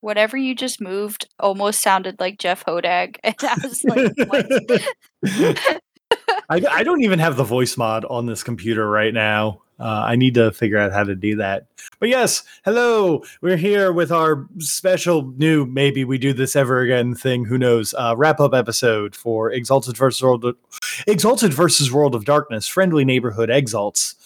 whatever you just moved almost sounded like Jeff Hodag. And I was like, what? I, I don't even have the voice mod on this computer right now. Uh, I need to figure out how to do that. But yes, hello. We're here with our special new, maybe we do this ever again thing. Who knows? Uh, wrap up episode for Exalted versus World, of, Exalted versus World of Darkness, Friendly Neighborhood Exalts.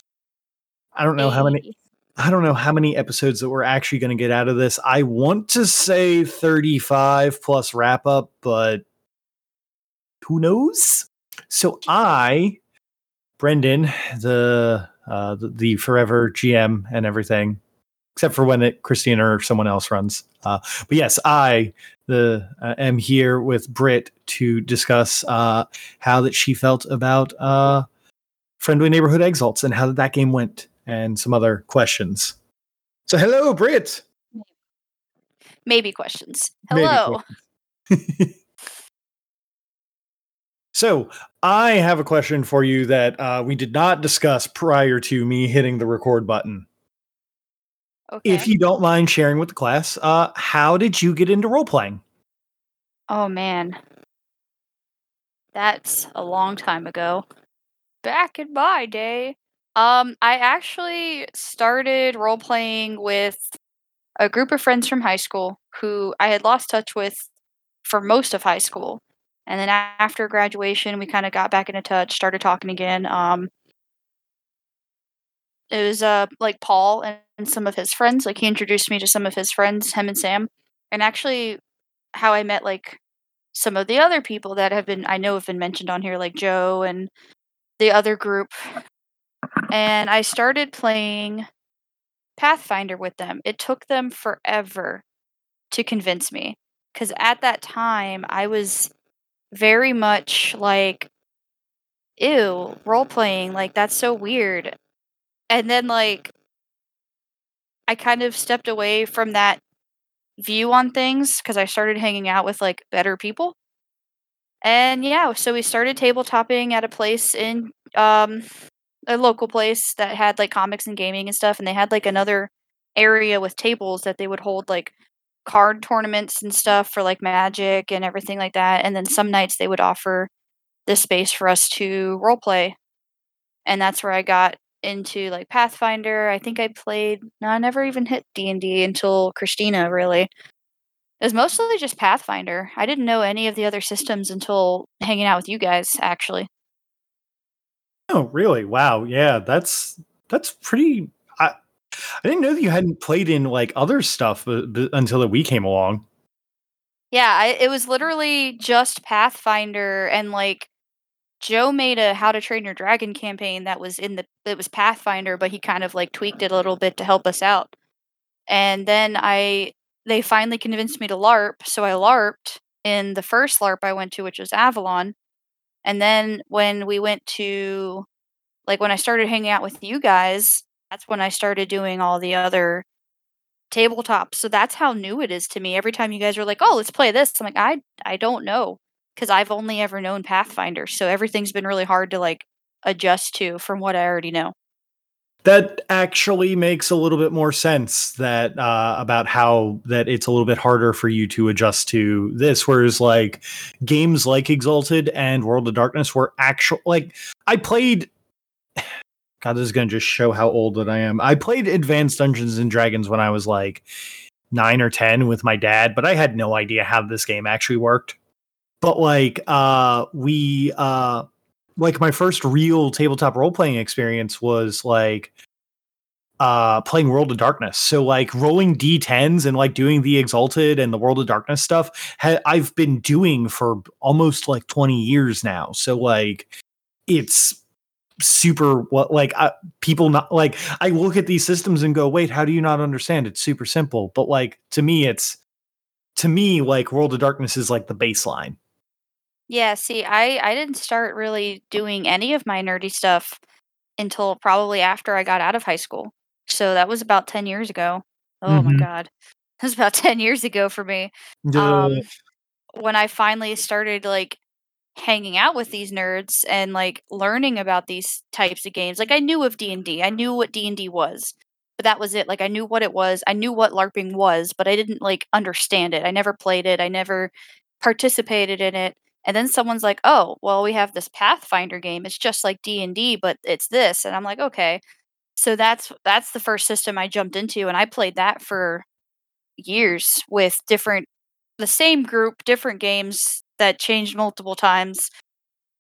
I don't know how many. I don't know how many episodes that we're actually going to get out of this. I want to say 35 plus wrap up, but who knows? So I, Brendan, the uh, the, the forever GM and everything, except for when it Christina or someone else runs. Uh, but yes, I the uh, am here with Britt to discuss uh, how that she felt about uh, friendly neighborhood exalts and how that game went and some other questions. So hello, Britt. Maybe questions. Hello. Maybe questions. So I have a question for you that uh, we did not discuss prior to me hitting the record button. Okay. If you don't mind sharing with the class, uh, how did you get into role playing? Oh man. That's a long time ago. Back in my day. Um, I actually started role playing with a group of friends from high school who I had lost touch with for most of high school. And then after graduation, we kind of got back into touch, started talking again. Um, it was uh like Paul and, and some of his friends. Like he introduced me to some of his friends, him and Sam, and actually how I met like some of the other people that have been I know have been mentioned on here, like Joe and the other group. And I started playing Pathfinder with them. It took them forever to convince me because at that time I was very much like ew role playing like that's so weird and then like i kind of stepped away from that view on things because i started hanging out with like better people and yeah so we started tabletopping at a place in um a local place that had like comics and gaming and stuff and they had like another area with tables that they would hold like card tournaments and stuff for like magic and everything like that and then some nights they would offer this space for us to role play and that's where i got into like pathfinder. I think i played no i never even hit d&d until christina really. It was mostly just pathfinder. I didn't know any of the other systems until hanging out with you guys actually Oh, really? Wow. Yeah, that's that's pretty. I I didn't know that you hadn't played in like other stuff uh, b- b- until that we came along. Yeah, I, it was literally just Pathfinder and like Joe made a How to Train Your Dragon campaign that was in the it was Pathfinder, but he kind of like tweaked it a little bit to help us out. And then I they finally convinced me to LARP, so I LARPed in the first LARP I went to, which was Avalon. And then when we went to like when I started hanging out with you guys, that's when I started doing all the other tabletops. So that's how new it is to me. Every time you guys are like, "Oh, let's play this." I'm like, "I I don't know." Cuz I've only ever known Pathfinder. So everything's been really hard to like adjust to from what I already know. That actually makes a little bit more sense that uh, about how that it's a little bit harder for you to adjust to this. Whereas like games like Exalted and World of Darkness were actual like I played. God, this is gonna just show how old that I am. I played Advanced Dungeons and Dragons when I was like nine or ten with my dad, but I had no idea how this game actually worked. But like uh we uh like my first real tabletop role playing experience was like uh playing World of Darkness. So like rolling d10s and like doing the Exalted and the World of Darkness stuff ha- I've been doing for almost like 20 years now. So like it's super what like uh, people not like I look at these systems and go, "Wait, how do you not understand? It's super simple." But like to me it's to me like World of Darkness is like the baseline. Yeah, see, I I didn't start really doing any of my nerdy stuff until probably after I got out of high school. So that was about 10 years ago. Oh my Mhm. god. That was about 10 years ago for me. Um when I finally started like hanging out with these nerds and like learning about these types of games. Like I knew of D&D. I knew what D&D was. but that was it. Like I knew what it was. I knew what LARPing was, but I didn't like understand it. I never played it. I never participated in it. And then someone's like, "Oh, well, we have this Pathfinder game. It's just like D&D, but it's this." And I'm like, "Okay." So that's that's the first system I jumped into and I played that for years with different the same group, different games that changed multiple times.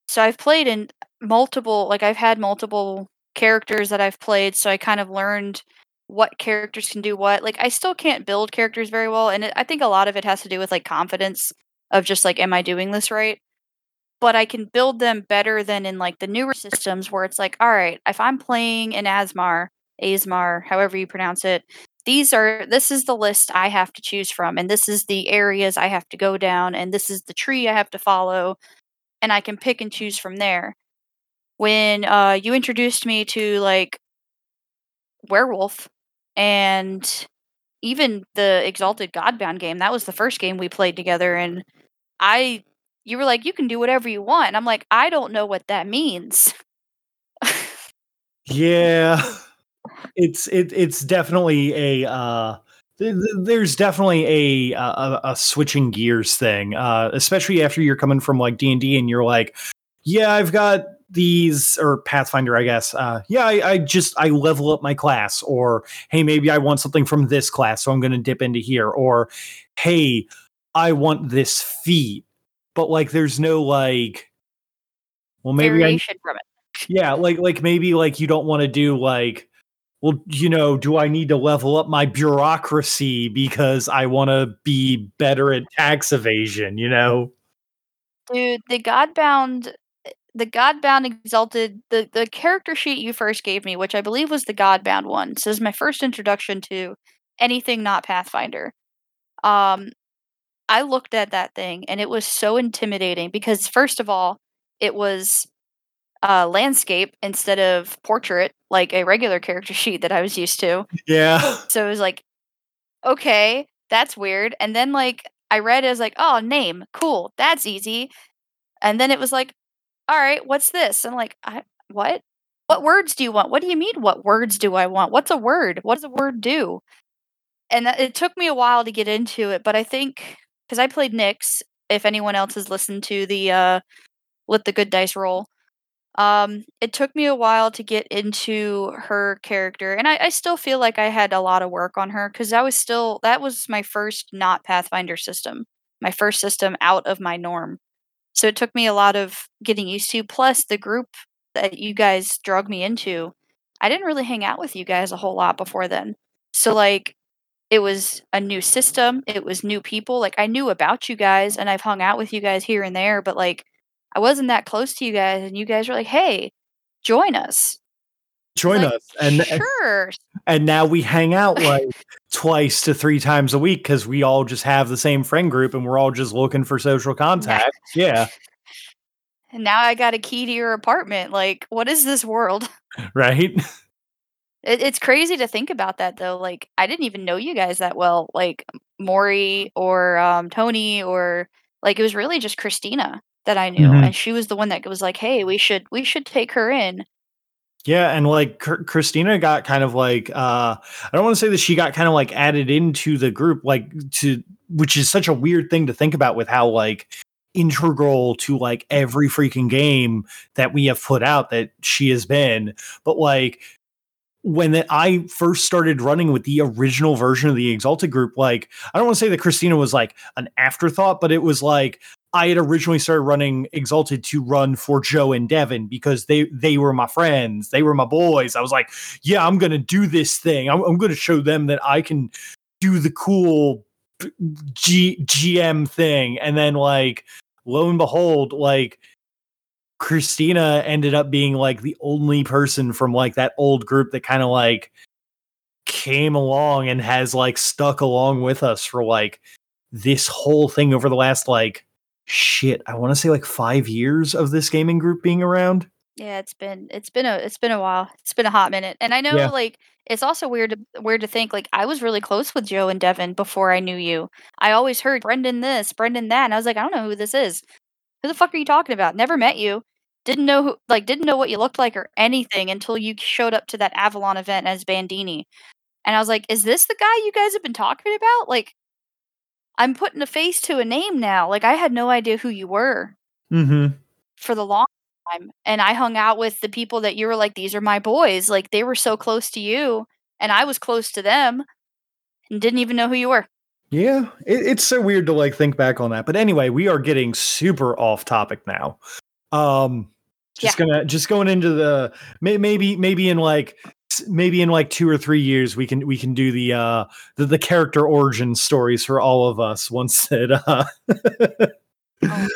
So I've played in multiple like I've had multiple characters that I've played, so I kind of learned what characters can do what. Like I still can't build characters very well and it, I think a lot of it has to do with like confidence of just like am I doing this right? But I can build them better than in like the newer systems where it's like, all right, if I'm playing an Asmar, Asmar, however you pronounce it, these are this is the list I have to choose from and this is the areas I have to go down and this is the tree I have to follow and I can pick and choose from there. When uh you introduced me to like werewolf and even the Exalted Godbound game, that was the first game we played together and I you were like, "You can do whatever you want." And I'm like, "I don't know what that means." Yeah. It's it it's definitely a, uh th th there's definitely a a a switching gears thing, uh, especially after you're coming from, like, D&D and you're like, "Yeah, I've got these" or Pathfinder, I guess, uh, "Yeah, I I just I level up my class," or, "Hey, maybe I want something from this class, so I'm gonna dip into here," or, "Hey, I want this feat." But, like, there's no, like, "Well, maybe I" Variation from it. Yeah, like like, maybe, like, you don't wanna do, like, "Well, you know, do I need to level up my bureaucracy because I wanna be better at tax evasion," you know? Dude, the Godbound the Godbound Exalted the the character sheet you first gave me, which I believe was the Godbound one, so this is my first introduction to anything not Pathfinder. Um, I looked at that thing and it was so intimidating because first of all, it was, uh, landscape instead of portrait, like a regular character sheet that I was used to. Yeah. So it was like, "Okay, that's weird." And then, like, I read it, I was like, "Oh, name, cool, that's easy." And then it was like, "Alright, what's this?" I'm like, "I what? What words do you want? What do you mean, what words do I want? What's a word? What does a word do?" And that it took me a while to get into it, but I think 'cause I played Nyx, if anyone else has listened to the, uh, Let the Good Dice Roll. Um, it took me a while to get into her character, and I I still feel like I had a lot of work on her because I was still that was my first not Pathfinder system, my first system out of my norm. So it took me a lot of getting used to, plus the group that you guys drug me into, I didn't really hang out with you guys a whole lot before then. So, like, it was a new system, it was new people, like, I knew about you guys and I've hung out with you guys here and there, but, like, I wasn't that close to you guys, and you guys were like, "Hey, join us." Join like, us, and "Sure." and now we hang out, like, twice to 3 times a week because we all just have the same friend group and we're all just looking for social contact. Yeah. And now I got a key to your apartment, like, what is this world? Right? It it's crazy to think about that though, like, I didn't even know you guys that well, like, Maury or, um, Tony or like, it was really just Christina that I knew, Mhm. and she was the one that was like, "Hey, we should we should take her in." Yeah, and, like, Chr Christina got kind of, like, uh I don't wanna say that she got kinda, like, added into the group, like, to which is such a weird thing to think about with how, like, integral to, like, every freaking game that we have put out that she has been, but, like, when I first started running with the original version of the Exalted group, like, I don't wanna say that Christina was, like, an afterthought, but it was, like, I had originally started running Exalted to run for Joe and Devin because they they were my friends, they were my boys. I was like, "Yeah, I'm gonna do this thing. I'm I'm gonna show them that I can do the cool G GM thing," and then, like, lo and behold, like, Christina ended up being, like, the only person from, like, that old group that kinda, like, came along and has, like, stuck along with us for, like, this whole thing over the last, like, shit, I wanna say, like, 5 years of this gaming group being around? Yeah, it's been it's been a it's been a while. It's been a hot minute, and I know, Yeah. like, it's also weird to weird to think, like, I was really close with Joe and Devin before I knew you. I always heard, "Brendan this, Brendan that," and I was like, "I don't know who this is. Who the fuck are you talking about? Never met you. Didn't know who like, didn't know what you looked like or anything until you showed up to that Avalon event as Bandini." And I was like, "Is this the guy you guys have been talking about?" Like I'm putting a face to a name now. Like I had no idea who you were Mhm. for the long time, and I hung out with the people that you were like, "These are my boys." Like they were so close to you, and I was close to them, and didn't even know who you were. Yeah, it, it's so weird to like think back on that. But anyway, we are getting super off topic now. Um, just Yeah. gonna just going into the may, maybe maybe in like maybe in like two or three years we can we can do the uh the, the character origin stories for all of us once it uh Oh,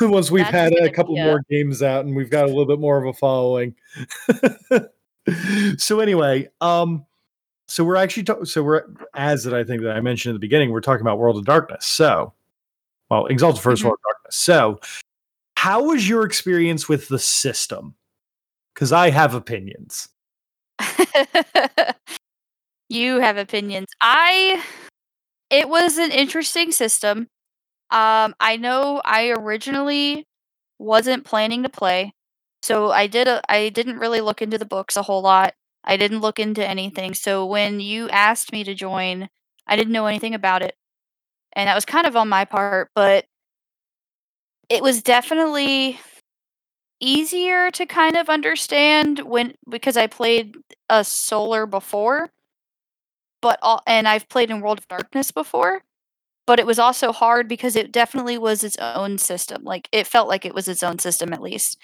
once we've That's had a couple a- more games out and we've got a little bit more of a following. so anyway, um so we're actually ta- so we're as that I think that I mentioned in the beginning, we're talking about World of Darkness. So, well, Exalted 1st Mhm. World of Darkness. So, how was your experience with the system? Because I have opinions. you have opinions. I it was an interesting system. Um I know I originally wasn't planning to play. So I did a, I didn't really look into the books a whole lot. I didn't look into anything. So when you asked me to join, I didn't know anything about it. And that was kind of on my part, but it was definitely easier to kind of understand when because I played a solar before, but all, and I've played in World of Darkness before, but it was also hard because it definitely was its own system. Like it felt like it was its own system at least.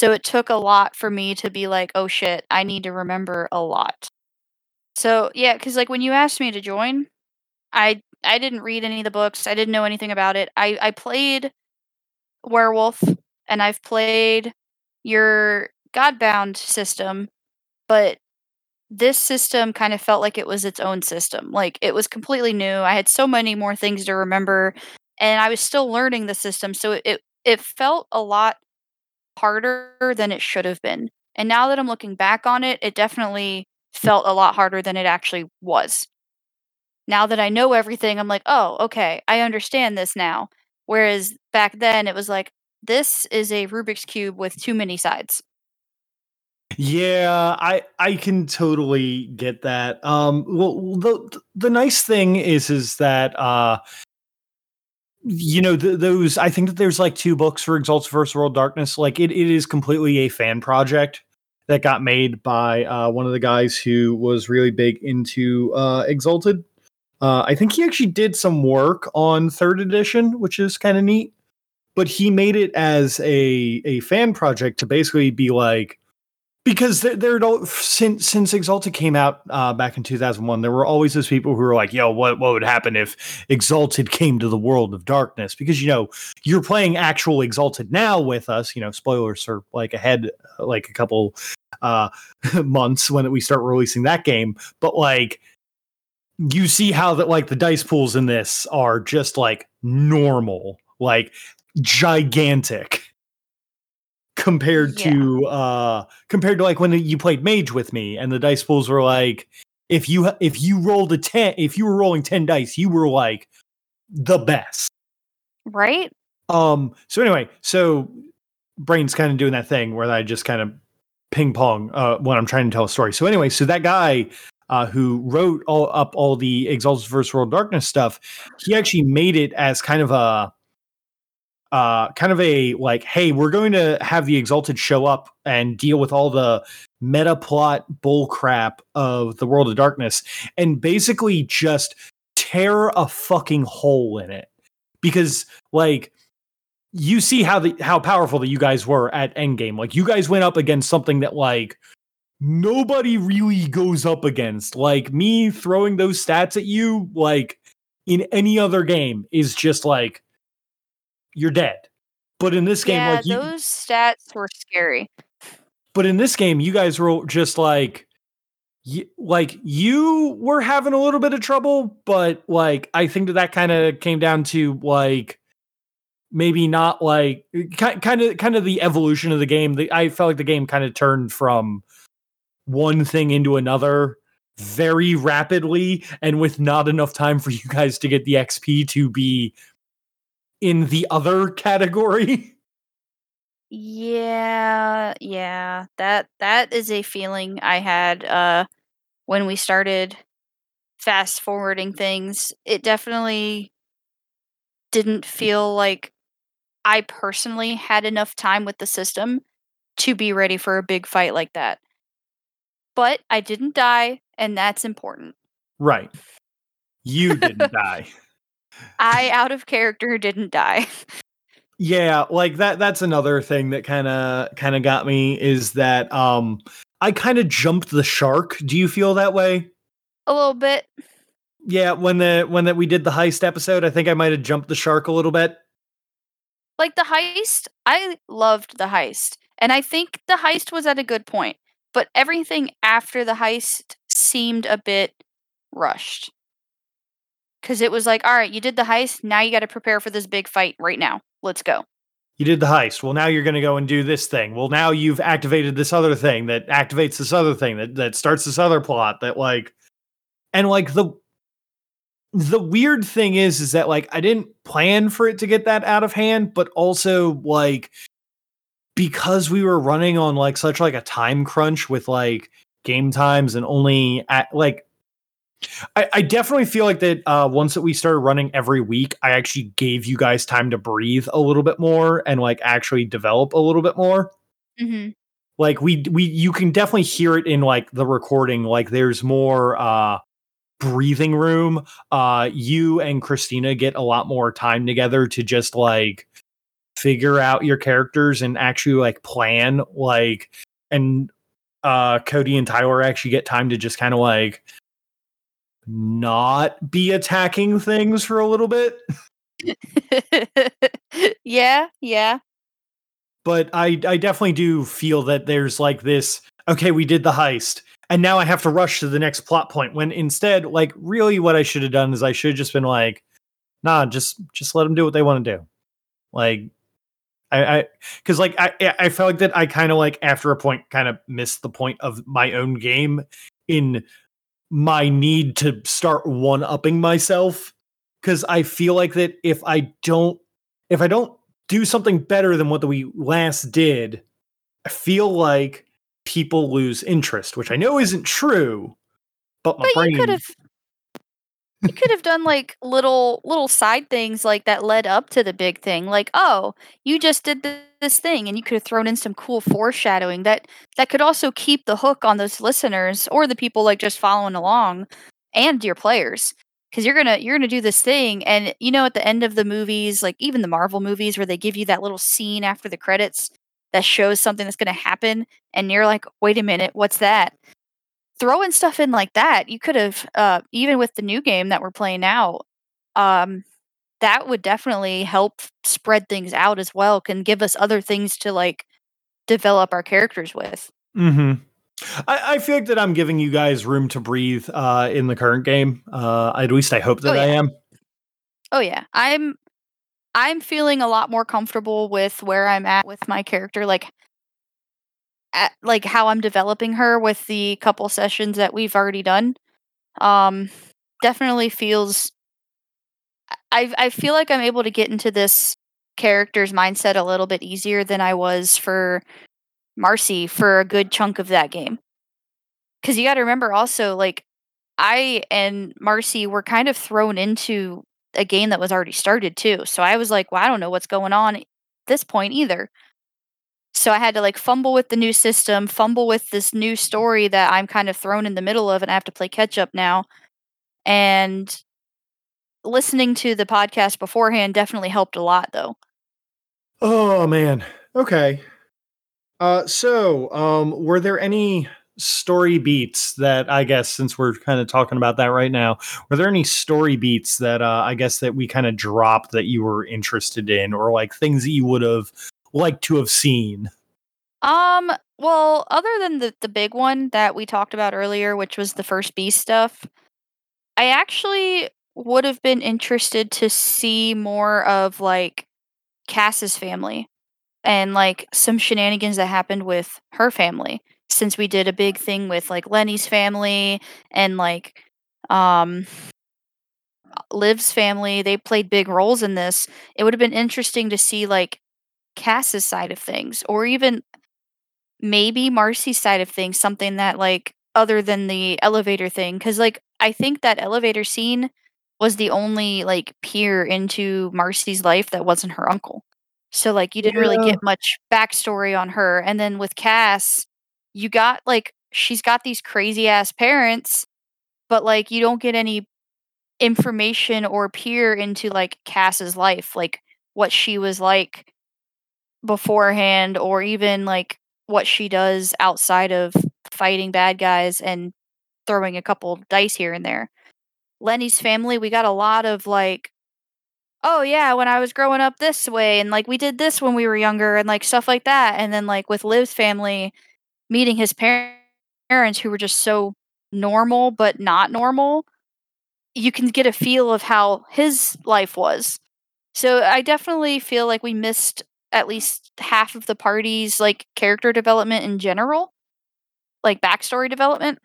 So it took a lot for me to be like, "Oh shit, I need to remember a lot." So, yeah, cuz like when you asked me to join, I I didn't read any of the books. I didn't know anything about it. I I played Werewolf and I've played your Godbound system, but this system kind of felt like it was its own system. Like it was completely new. I had so many more things to remember and I was still learning the system, so it it, it felt a lot harder than it should have been. And now that I'm looking back on it, it definitely felt a lot harder than it actually was. Now that I know everything, I'm like, "Oh, okay, I understand this now." Whereas back then it was like, "This is a Rubik's cube with too many sides." Yeah, I I can totally get that. Um, well, the the nice thing is is that uh, you know th- those. I think that there's like two books for Exalted First World Darkness. Like it, it is completely a fan project that got made by uh, one of the guys who was really big into uh, Exalted. Uh, I think he actually did some work on third edition, which is kind of neat. But he made it as a a fan project to basically be like because there don't since since Exalted came out uh, back in 2001, there were always those people who were like, "Yo, what what would happen if Exalted came to the world of darkness?" Because you know you're playing actual Exalted now with us. You know, spoilers are like ahead, uh, like a couple uh, months when we start releasing that game. But like, you see how that like the dice pools in this are just like normal, like gigantic compared Yeah. to uh compared to like when you played mage with me and the dice pools were like if you if you rolled a 10 if you were rolling 10 dice you were like the best Right? um so anyway so brain's kind of doing that thing where i just kind of ping pong uh when i'm trying to tell a story so anyway so that guy uh, who wrote all up all the exalted first world darkness stuff he actually made it as kind of a uh kind of a like hey we're going to have the exalted show up and deal with all the meta plot bull crap of the world of darkness and basically just tear a fucking hole in it. Because like you see how the how powerful that you guys were at endgame. Like you guys went up against something that like nobody really goes up against. Like me throwing those stats at you like in any other game is just like you're dead. But in this game, yeah, like you, those stats were scary. but in this game, you guys were just like, y- like you were having a little bit of trouble, but like I think that that kind of came down to like maybe not like kind of kind of the evolution of the game. The, I felt like the game kind of turned from one thing into another very rapidly and with not enough time for you guys to get the XP to be in the other category. Yeah, yeah. That that is a feeling I had uh when we started fast forwarding things. It definitely didn't feel like I personally had enough time with the system to be ready for a big fight like that. But I didn't die, and that's important. Right. You didn't die. I out of character didn't die. Yeah, like that that's another thing that kind of kind of got me is that um I kind of jumped the shark. Do you feel that way? A little bit. Yeah, when the when that we did the heist episode, I think I might have jumped the shark a little bit. Like the heist, I loved the heist. And I think the heist was at a good point, but everything after the heist seemed a bit rushed. Cuz it was like, "All right, you did the heist, now you got to prepare for this big fight right now. Let's go." You did the heist. Well, now you're going to go and do this thing. Well, now you've activated this other thing that activates this other thing that that starts this other plot that like and like the the weird thing is is that like I didn't plan for it to get that out of hand, but also like because we were running on like such like a time crunch with like game times and only at like I, I definitely feel like that uh, once that we started running every week, I actually gave you guys time to breathe a little bit more and like actually develop a little bit more. Mhm. Like we we you can definitely hear it in like the recording. Like there's more uh breathing room. Uh you and Christina get a lot more time together to just like figure out your characters and actually like plan like and uh Cody and Tyler actually get time to just kind of like not be attacking things for a little bit. yeah, yeah. But I I definitely do feel that there's like this okay, we did the heist and now I have to rush to the next plot point when instead like really what I should have done is I should have just been like nah, just just let them do what they want to do. Like I, I cuz like I I felt like that I kind of like after a point kind of missed the point of my own game in my need to start one upping myself because I feel like that if I don't if I don't do something better than what we last did, I feel like people lose interest, which I know isn't true, but my But you brain could have you could have done like little little side things like that led up to the big thing. Like, oh, you just did th- this thing and you could have thrown in some cool foreshadowing that that could also keep the hook on those listeners or the people like just following along and your players. Cuz you're to you're to do this thing and you know at the end of the movies, like even the Marvel movies where they give you that little scene after the credits that shows something that's to happen and you're like, "Wait a minute, what's that?" Throwing stuff in like that, you could have uh, even with the new game that we're playing now, um, that would definitely help spread things out as well. Can give us other things to like develop our characters with. hmm I, I feel like that I'm giving you guys room to breathe uh, in the current game. Uh, at least I hope that Oh I am. Oh yeah. I'm I'm feeling a lot more comfortable with where I'm at with my character. Like at, like how I'm developing her with the couple sessions that we've already done. Um, definitely feels I I feel like I'm able to get into this character's mindset a little bit easier than I was for Marcy for a good chunk of that game. Cuz you got to remember also like I and Marcy were kind of thrown into a game that was already started too. So I was like, well, I don't know what's going on at this point either. So I had to like fumble with the new system, fumble with this new story that I'm kind of thrown in the middle of and I have to play catch up now. And listening to the podcast beforehand definitely helped a lot though. Oh man. Okay. Uh, so, um, were there any story beats that I guess since we're kind of talking about that right now, were there any story beats that uh, I guess that we kind of dropped that you were interested in, or like things that you would have liked to have seen? Um, well, other than the the big one that we talked about earlier, which was the first beast stuff, I actually would have been interested to see more of like Cass's family and like some shenanigans that happened with her family since we did a big thing with like Lenny's family and like um Liv's family, they played big roles in this. It would have been interesting to see like Cass's side of things or even maybe Marcy's side of things, something that like other than the elevator thing cuz like I think that elevator scene was the only like peer into Marcy's life that wasn't her uncle. So like you didn't really get much backstory on her. And then with Cass, you got like she's got these crazy ass parents, but like you don't get any information or peer into like Cass's life, like what she was like beforehand or even like what she does outside of fighting bad guys and throwing a couple dice here and there. Lenny's family, we got a lot of like, oh yeah, when I was growing up this way, and like we did this when we were younger, and like stuff like that. And then like with Liv's family, meeting his parents who were just so normal but not normal, you can get a feel of how his life was. So I definitely feel like we missed at least half of the party's like character development in general, like backstory development.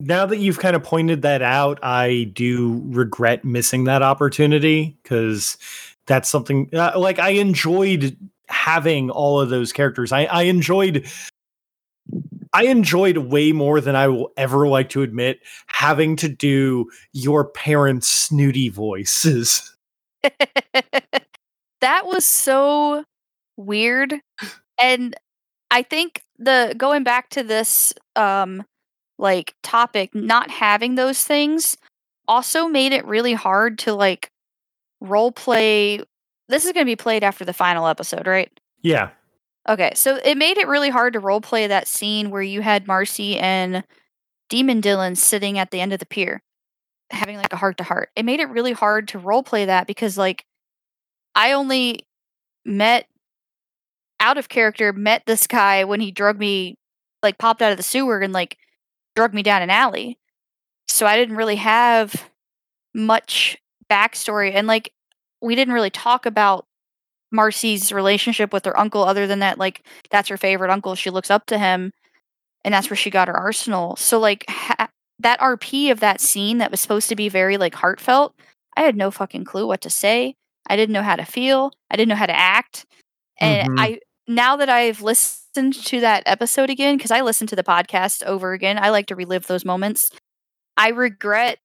now that you've kind of pointed that out, I do regret missing that opportunity because that's something uh, like I enjoyed having all of those characters. I, I enjoyed. I enjoyed way more than I will ever like to admit having to do your parents' snooty voices. that was so weird. And I think the going back to this um like topic, not having those things also made it really hard to like role play. This is going to be played after the final episode, right? Yeah. Okay, so it made it really hard to role play that scene where you had Marcy and Demon Dylan sitting at the end of the pier having like a heart to heart. It made it really hard to role play that because like I only met out of character met this guy when he drug me like popped out of the sewer and like drug me down an alley. So I didn't really have much backstory and like we didn't really talk about Marcy's relationship with her uncle other than that like that's her favorite uncle. She looks up to him and that's where she got her arsenal. So like ha- that RP of that scene that was supposed to be very like heartfelt, I had no fucking clue what to say. I didn't know how to feel. I didn't know how to act. And Mhm. I now that I've listened to that episode again because I listened to the podcast over again, I like to relive those moments. I regret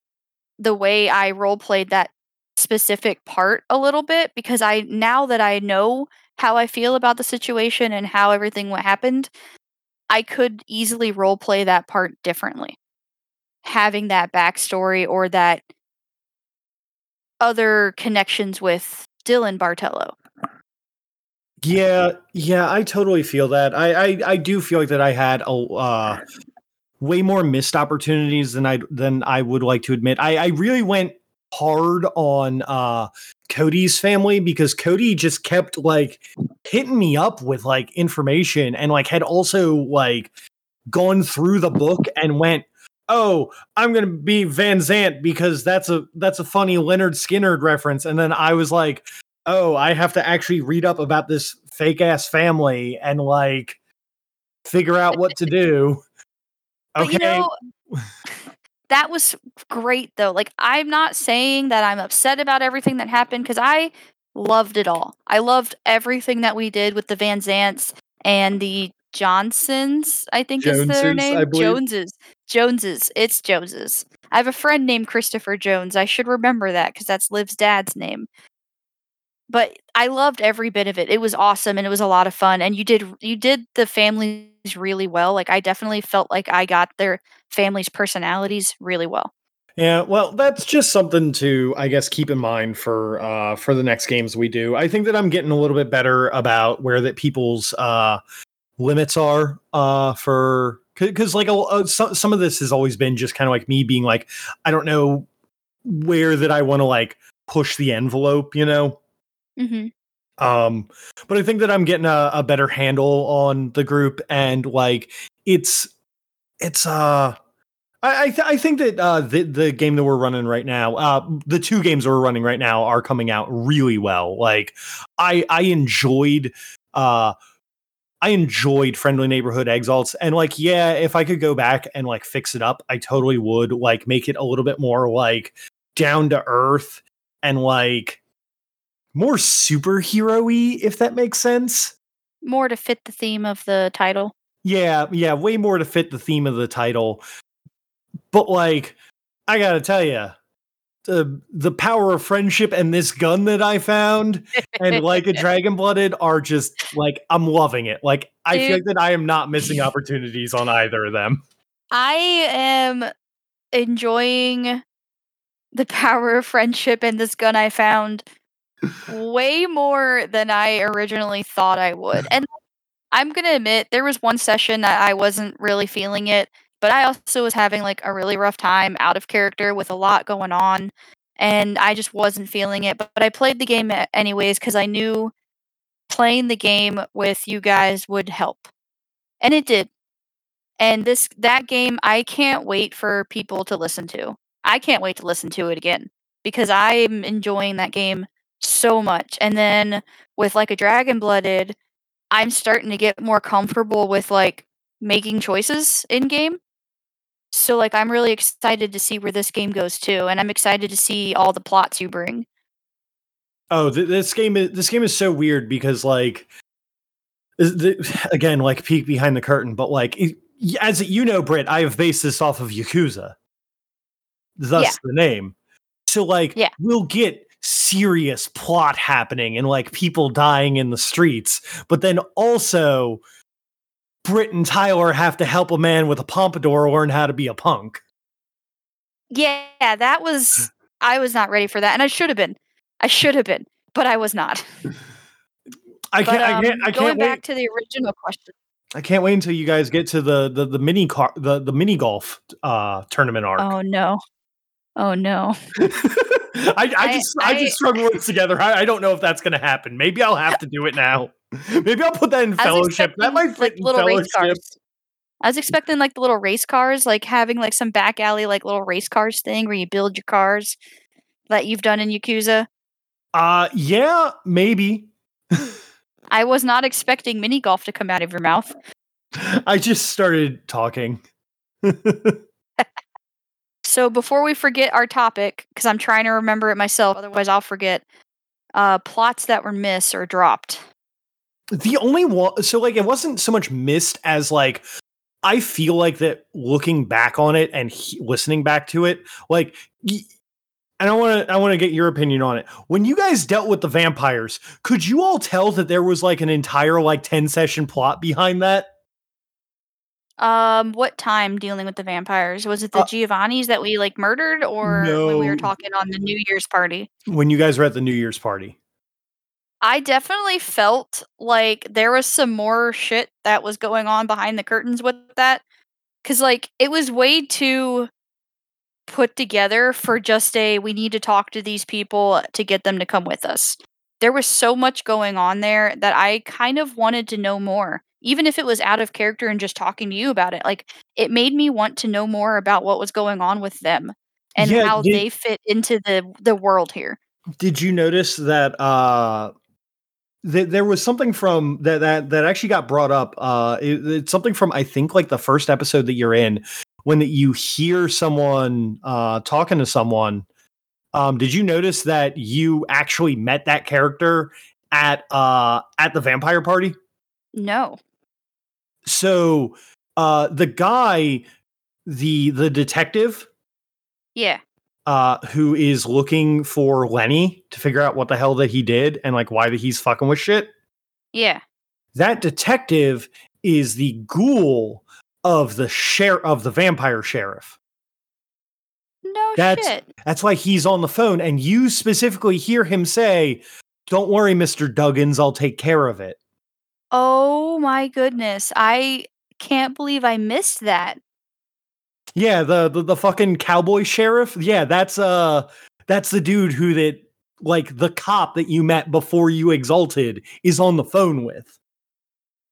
the way I role played that specific part a little bit because I now that I know how I feel about the situation and how everything what happened, I could easily role play that part differently. Having that backstory or that other connections with Dylan Bartello. Yeah, yeah, I totally feel that. I, I, I do feel like that I had a uh, way more missed opportunities than I than I would like to admit. I, I really went hard on uh, Cody's family because Cody just kept like hitting me up with like information and like had also like gone through the book and went, "Oh, I'm gonna be Van Zant because that's a that's a funny Lynyrd Skynyrd reference." And then I was like, "Oh, I have to actually read up about this fake ass family and like figure out what to do." Okay, you know, that was great though. Like I'm not saying that I'm upset about everything that happened because I loved it all. I loved everything that we did with the Van Zants and the Johnsons, I think is Joneses, their name. Joneses. Joneses. It's Joneses. I have a friend named Christopher Jones. I should remember that because that's Liv's dad's name. But I loved every bit of it. It was awesome and it was a lot of fun. And you did you did the families really well. Like I definitely felt like I got their families' personalities really well. Yeah, well, that's just something to, I guess, keep in mind for uh for the next games we do. I think that I'm getting a little bit better about where that people's uh limits are uh for because like a, uh, some some of this has always been just kind of like me being like, I don't know where that I want to like push the envelope, you know. Hmm Um, but I think that I'm getting a, a better handle on the group and like it's it's uh I I, th- I think that uh the the game that we're running right now, uh the two games that we're running right now are coming out really well. Like I I enjoyed uh I enjoyed Friendly Neighborhood Exalts and like yeah, if I could go back and like fix it up, I totally would like make it a little bit more like down to earth and like more superhero-y if that makes sense. More to fit the theme of the title. Yeah, yeah, way more to fit the theme of the title. But like I gotta tell you, the the power of friendship and this gun that I found and like a dragon blooded are just like I'm loving it. Like I Dude. feel that I am not missing opportunities on either of them. I am enjoying the power of friendship and this gun I found way more than I originally thought I would. And I'm gonna admit there was one session that I wasn't really feeling it, but I also was having like a really rough time out of character with a lot going on, and I just wasn't feeling it. But, but I played the game anyways because I knew playing the game with you guys would help, and it did. And this that game, I can't wait for people to listen to. I can't wait to listen to it again because I'm enjoying that game so much. And then with like a Dragon Blooded, I'm starting to get more comfortable with like making choices in game. So like I'm really excited to see where this game goes too, and I'm excited to see all the plots you bring. Oh, th- this game is this game is so weird because like the, again like peek behind the curtain, but like it, as you know, Britt, I have based this off of Yakuza, thus Yeah. the name. So like Yeah. we'll get serious plot happening and like people dying in the streets, but then also Britt and Tyler have to help a man with a pompadour learn how to be a punk. Yeah, that was I was not ready for that, and I should have been. I should have been, but I was not. I can't, I um, can't, I going can't wait. back to the original question. I can't wait until you guys get to the the, the mini car the, the mini golf uh tournament arc. Oh no. Oh no. I, I I- just I, I- just struggle words together. I, I don't know if that's gonna happen. Maybe I'll have to do it now. Maybe I'll put that in I fellowship. That might fit like in little race fellowship. cars. I was expecting like the little race cars, like having like some back alley like little race cars thing where you build your cars that you've done in Yakuza. Uh yeah, maybe. I was not expecting mini golf to come out of your mouth. I just started talking. So before we forget our topic, because I'm trying to remember it myself, otherwise I'll forget. Uh, plots that were missed or dropped. the only one so like it wasn't so much missed as like i feel like that looking back on it and he, listening back to it like and i want to i want to get your opinion on it when you guys dealt with the vampires could you all tell that there was like an entire like 10 session plot behind that Um, what time dealing with the vampires? Was it the Uh, Giovannis that we like murdered, or when we were talking on the New Year's party? when you guys were at the new year's party I definitely felt like there was some more shit that was going on behind the curtains with that. Cause like it was way too put together for just a we need to talk to these people to get them to come with us. There was so much going on there that I kind of wanted to know more. Even if it was out of character and just talking to you about it. Like it made me want to know more about what was going on with them and Yeah, how did- they fit into the the world here. did you notice that uh th- there was something from that that that actually got brought up uh it- it's something from i think like the first episode that you're in when you hear someone uh talking to someone um did you notice that you actually met that character at uh at the vampire party No. so uh the guy the the detective Yeah. uh, who is looking for Lenny to figure out what the hell that he did and like why that he's fucking with shit. Yeah. That detective is the ghoul of the share of the vampire sheriff. No That's- shit. That's why he's on the phone, and you specifically hear him say, "Don't worry, Mister Duggins, I'll take care of it." Oh my goodness. I can't believe I missed that. Yeah, the the, the fucking cowboy sheriff. Yeah, that's uh that's the dude who that like the cop that you met before you exalted is on the phone with.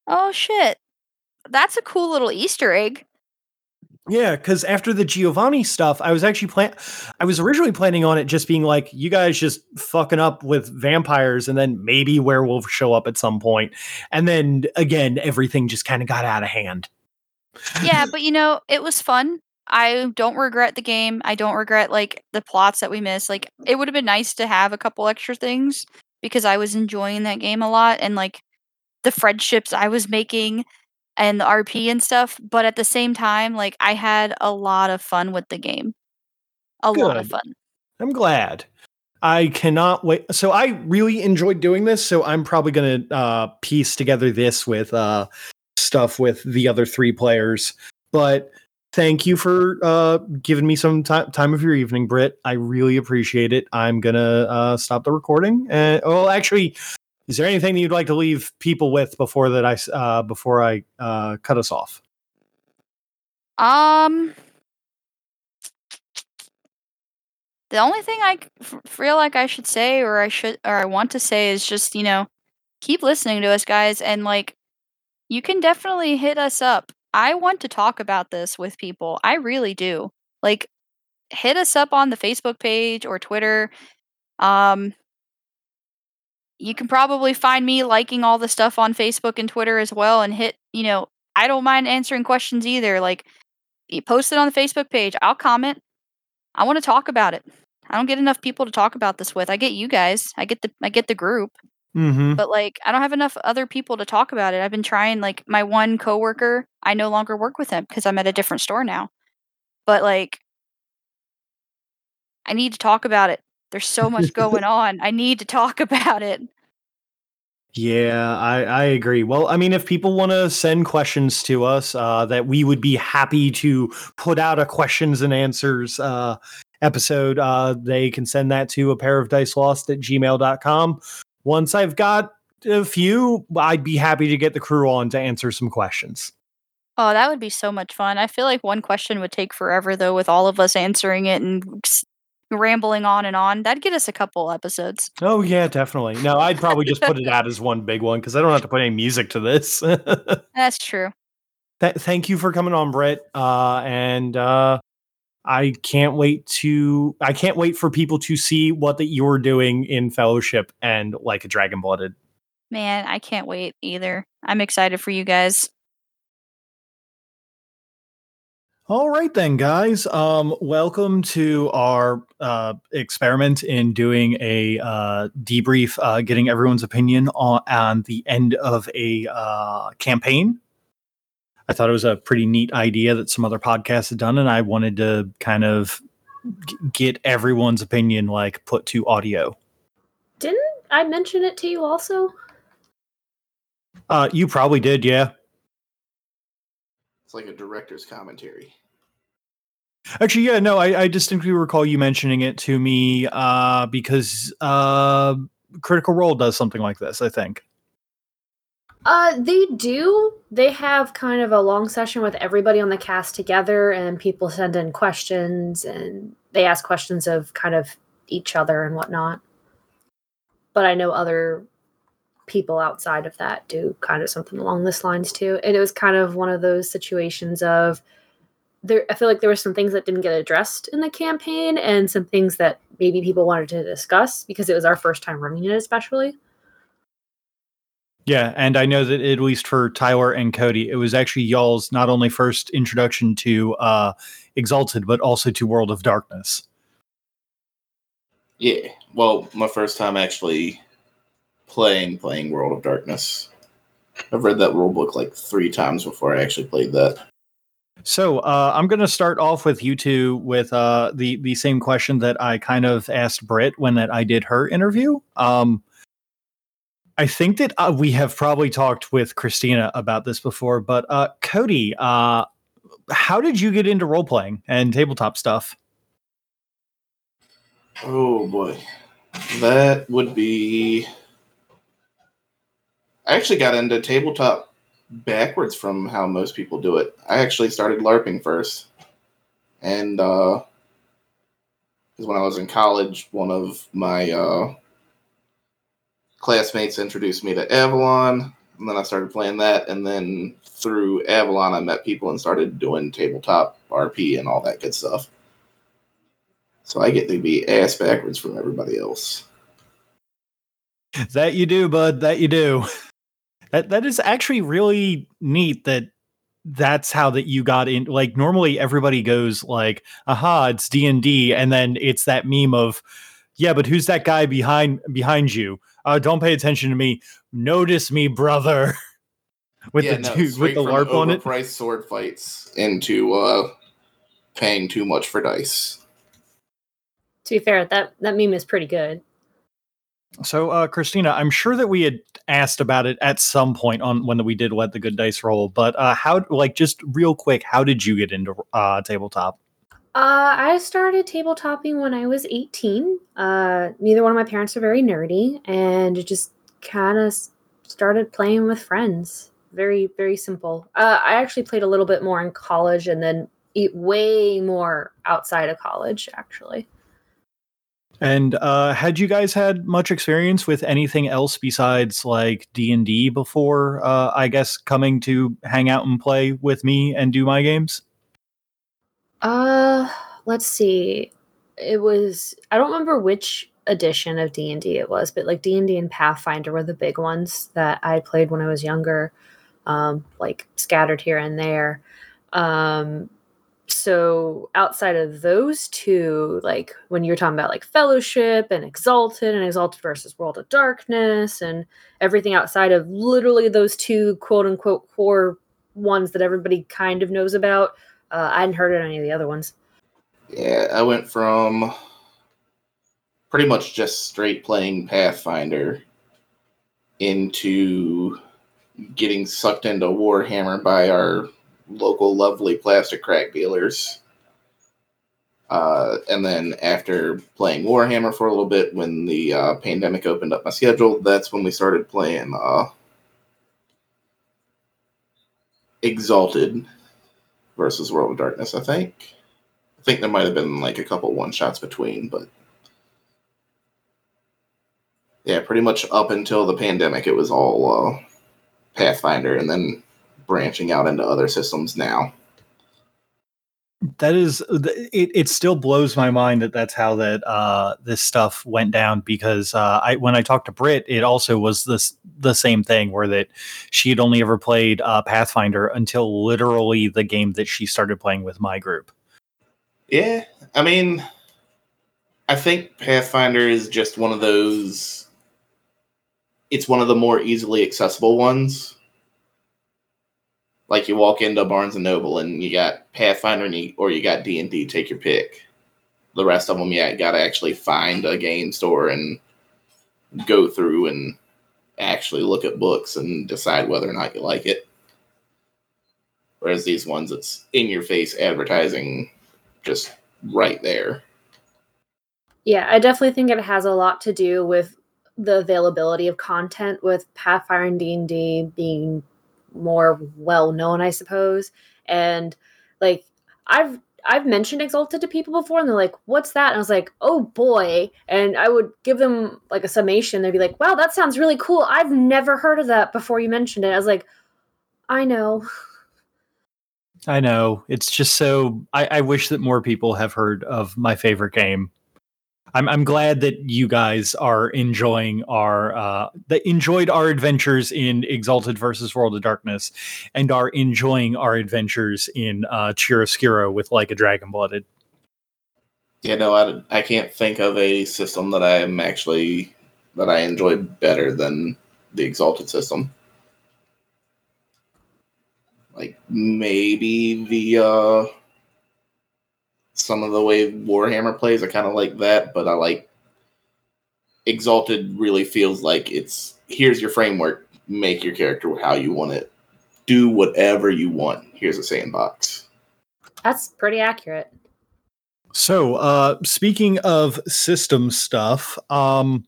Oh shit. That's a cool little Easter egg. Yeah, because after the Giovanni stuff, I was actually plan. I was originally planning on it just being like, you guys just fucking up with vampires, and then maybe werewolves show up at some point, and then again, everything just kind of got out of hand. Yeah, but you know, it was fun. I don't regret the game. I don't regret like the plots that we missed. Like it would have been nice to have a couple extra things because I was enjoying that game a lot and like the friendships I was making and the RP and stuff, but at the same time like I had a lot of fun with the game. A lot of fun. I'm glad. I cannot wait. So I really enjoyed doing this. So I'm probably going to uh, piece together this with uh, stuff with the other three players. But thank you for uh, giving me some ti- time of your evening, Britt. I really appreciate it. I'm going to uh, stop the recording. And well, actually, is there anything that you'd like to leave people with before that I uh, before I uh, cut us off? Um, the only thing I feel like I should say, or I should, or I want to say, is just you know, keep listening to us, guys, and like, you can definitely hit us up. I want to talk about this with people. I really do. Like, hit us up on the Facebook page or Twitter. Um, you can probably find me liking all the stuff on Facebook and Twitter as well, and hit. You know, I don't mind answering questions either. Like, you post it on the Facebook page. I'll comment. I want to talk about it. I don't get enough people to talk about this with. I get you guys. I get the I get the group, Mm-hmm. but like I don't have enough other people to talk about it. I've been trying like my one coworker, I no longer work with him because I'm at a different store now. But like I need to talk about it. There's so much going on. I need to talk about it. Yeah, I, I agree. Well, I mean, if people want to send questions to us, uh, that we would be happy to put out a questions and answers uh, episode, uh, they can send that to a pair of dice lost at gmail.com. Once I've got a few, I'd be happy to get the crew on to answer some questions. Oh, that would be so much fun. I feel like one question would take forever though with all of us answering it and rambling on and on. That'd get us a couple episodes. Oh, yeah, definitely. No, I'd probably just put it out as one big one because I don't have to put any music to this. That's true. Th- thank you for coming on, Brett. Uh, and uh, I can't wait to. I can't wait for people to see what that you're doing in Fellowship and like a Dragon Blooded. Man, I can't wait either. I'm excited for you guys. All right, then, guys. Um, welcome to our uh, experiment in doing a uh, debrief, uh, getting everyone's opinion on, on the end of a uh, campaign. I thought it was a pretty neat idea that some other podcasts had done, and I wanted to kind of g- get everyone's opinion like put to audio. Didn't I mention it to you also? Uh, you probably did, yeah. It's like a director's commentary. Actually, yeah, no, I, I distinctly recall you mentioning it to me uh, because uh, Critical Role does something like this. I think. Uh, they do. They have kind of a long session with everybody on the cast together, and people send in questions, and they ask questions of kind of each other and whatnot. But I know other people outside of that do kind of something along this lines too. And it was kind of one of those situations of there. I feel like there were some things that didn't get addressed in the campaign, and some things that maybe people wanted to discuss because it was our first time running it, especially. Yeah, and I know that at least for Tyler and Cody, it was actually y'all's not only first introduction to uh, Exalted, but also to World of Darkness. Yeah. Well, my first time actually playing playing World of Darkness. I've read that rule book like three times before I actually played that. So uh, I'm going to start off with you two with uh, the the same question that I kind of asked Britt when that I did her interview. Um, I think that uh, we have probably talked with Christina about this before, but uh, Cody, uh, how did you get into role playing and tabletop stuff? Oh boy. That would be I actually got into tabletop backwards from how most people do it. I actually started LARPing first. And uh because when I was in college, one of my uh classmates introduced me to Avalon, and then I started playing that, and then through Avalon I met people and started doing tabletop RP and all that good stuff. So I get to be ass backwards from everybody else. That you do, bud. That you do. That that is actually really neat. That that's how that you got in. Like normally, everybody goes like, "Aha, it's D and D," and then it's that meme of, "Yeah, but who's that guy behind behind you? Uh, don't pay attention to me. Notice me, brother." with yeah, the no, dude with the LARP on it. price sword fights into uh, paying too much for dice. To be fair, that that meme is pretty good. So, uh, Christina, I'm sure that we had asked about it at some point on when we did let the good dice roll, but uh, how, like, just real quick, how did you get into uh, tabletop? Uh, I started tabletopping when I was 18. Uh, neither one of my parents are very nerdy, and just kind of started playing with friends. Very, very simple. Uh, I actually played a little bit more in college, and then way more outside of college, actually. And uh, had you guys had much experience with anything else besides like D and D before? Uh, I guess coming to hang out and play with me and do my games. Uh, let's see. It was I don't remember which edition of D and D it was, but like D and D and Pathfinder were the big ones that I played when I was younger, um, like scattered here and there. Um, so outside of those two like when you're talking about like fellowship and exalted and exalted versus world of darkness and everything outside of literally those two quote unquote core ones that everybody kind of knows about uh, i hadn't heard of any of the other ones. Yeah i went from pretty much just straight playing pathfinder into getting sucked into warhammer by our local lovely plastic crack dealers. Uh, and then after playing Warhammer for a little bit, when the uh, pandemic opened up my schedule, that's when we started playing uh, Exalted versus World of Darkness. I think. I think there might have been like a couple one shots between, but yeah, pretty much up until the pandemic, it was all uh, Pathfinder, and then branching out into other systems now. That is, it, it still blows my mind that that's how that uh, this stuff went down because uh, I when I talked to Brit, it also was this the same thing where that she had only ever played uh, Pathfinder until literally the game that she started playing with my group. Yeah, I mean, I think Pathfinder is just one of those. It's one of the more easily accessible ones like you walk into Barnes and Noble and you got Pathfinder and you, or you got D and D. Take your pick. The rest of them, yeah, got to actually find a game store and go through and actually look at books and decide whether or not you like it. Whereas these ones, it's in your face advertising, just right there. Yeah, I definitely think it has a lot to do with the availability of content with Pathfinder and D and D being more well known, I suppose. And like I've I've mentioned Exalted to people before, and they're like, "What's that?" And I was like, "Oh boy!" And I would give them like a summation. They'd be like, "Wow, that sounds really cool. I've never heard of that before you mentioned it." I was like, "I know." I know. It's just so. I, I wish that more people have heard of my favorite game I'm I'm glad that you guys are enjoying our uh that enjoyed our adventures in Exalted versus World of Darkness and are enjoying our adventures in uh Chiaroscuro with like a dragon blooded. Yeah, no, I, I can't think of a system that I am actually that I enjoy better than the Exalted system. Like maybe the uh some of the way Warhammer plays. I kind of like that, but I like Exalted. Really feels like it's here's your framework. Make your character how you want it. Do whatever you want. Here's a sandbox. That's pretty accurate. So, uh, speaking of system stuff, um,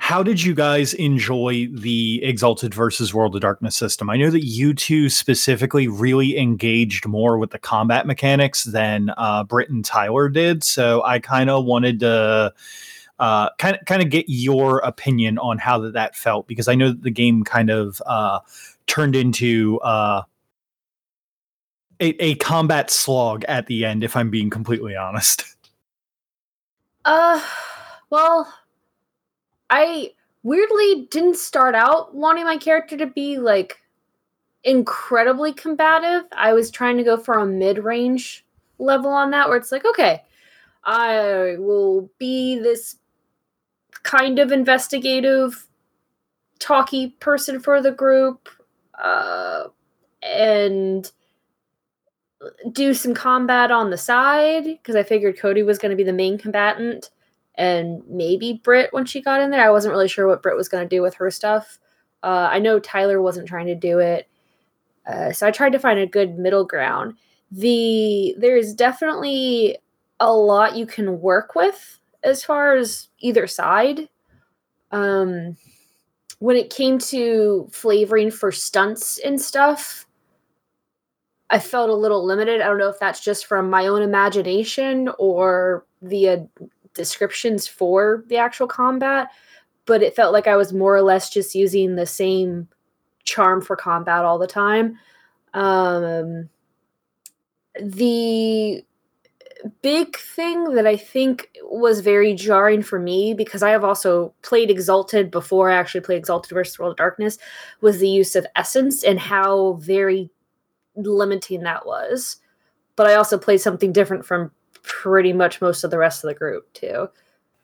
how did you guys enjoy the Exalted versus World of Darkness system? I know that you two specifically really engaged more with the combat mechanics than uh, Britt and Tyler did. So I kind of wanted to kind of kind of get your opinion on how that, that felt because I know that the game kind of uh, turned into uh, a, a combat slog at the end. If I'm being completely honest. Uh, well, I weirdly didn't start out wanting my character to be like incredibly combative. I was trying to go for a mid range level on that where it's like, okay, I will be this kind of investigative, talky person for the group. Uh, and do some combat on the side because I figured Cody was going to be the main combatant and maybe Britt when she got in there. I wasn't really sure what Britt was going to do with her stuff. Uh, I know Tyler wasn't trying to do it. Uh, so I tried to find a good middle ground. The there is definitely a lot you can work with as far as either side. Um, when it came to flavoring for stunts and stuff, I felt a little limited. I don't know if that's just from my own imagination or via descriptions for the actual combat, but it felt like I was more or less just using the same charm for combat all the time. Um, the big thing that I think was very jarring for me because I have also played Exalted before I actually played Exalted versus World of Darkness was the use of essence and how very limiting that was. But I also played something different from pretty much most of the rest of the group too.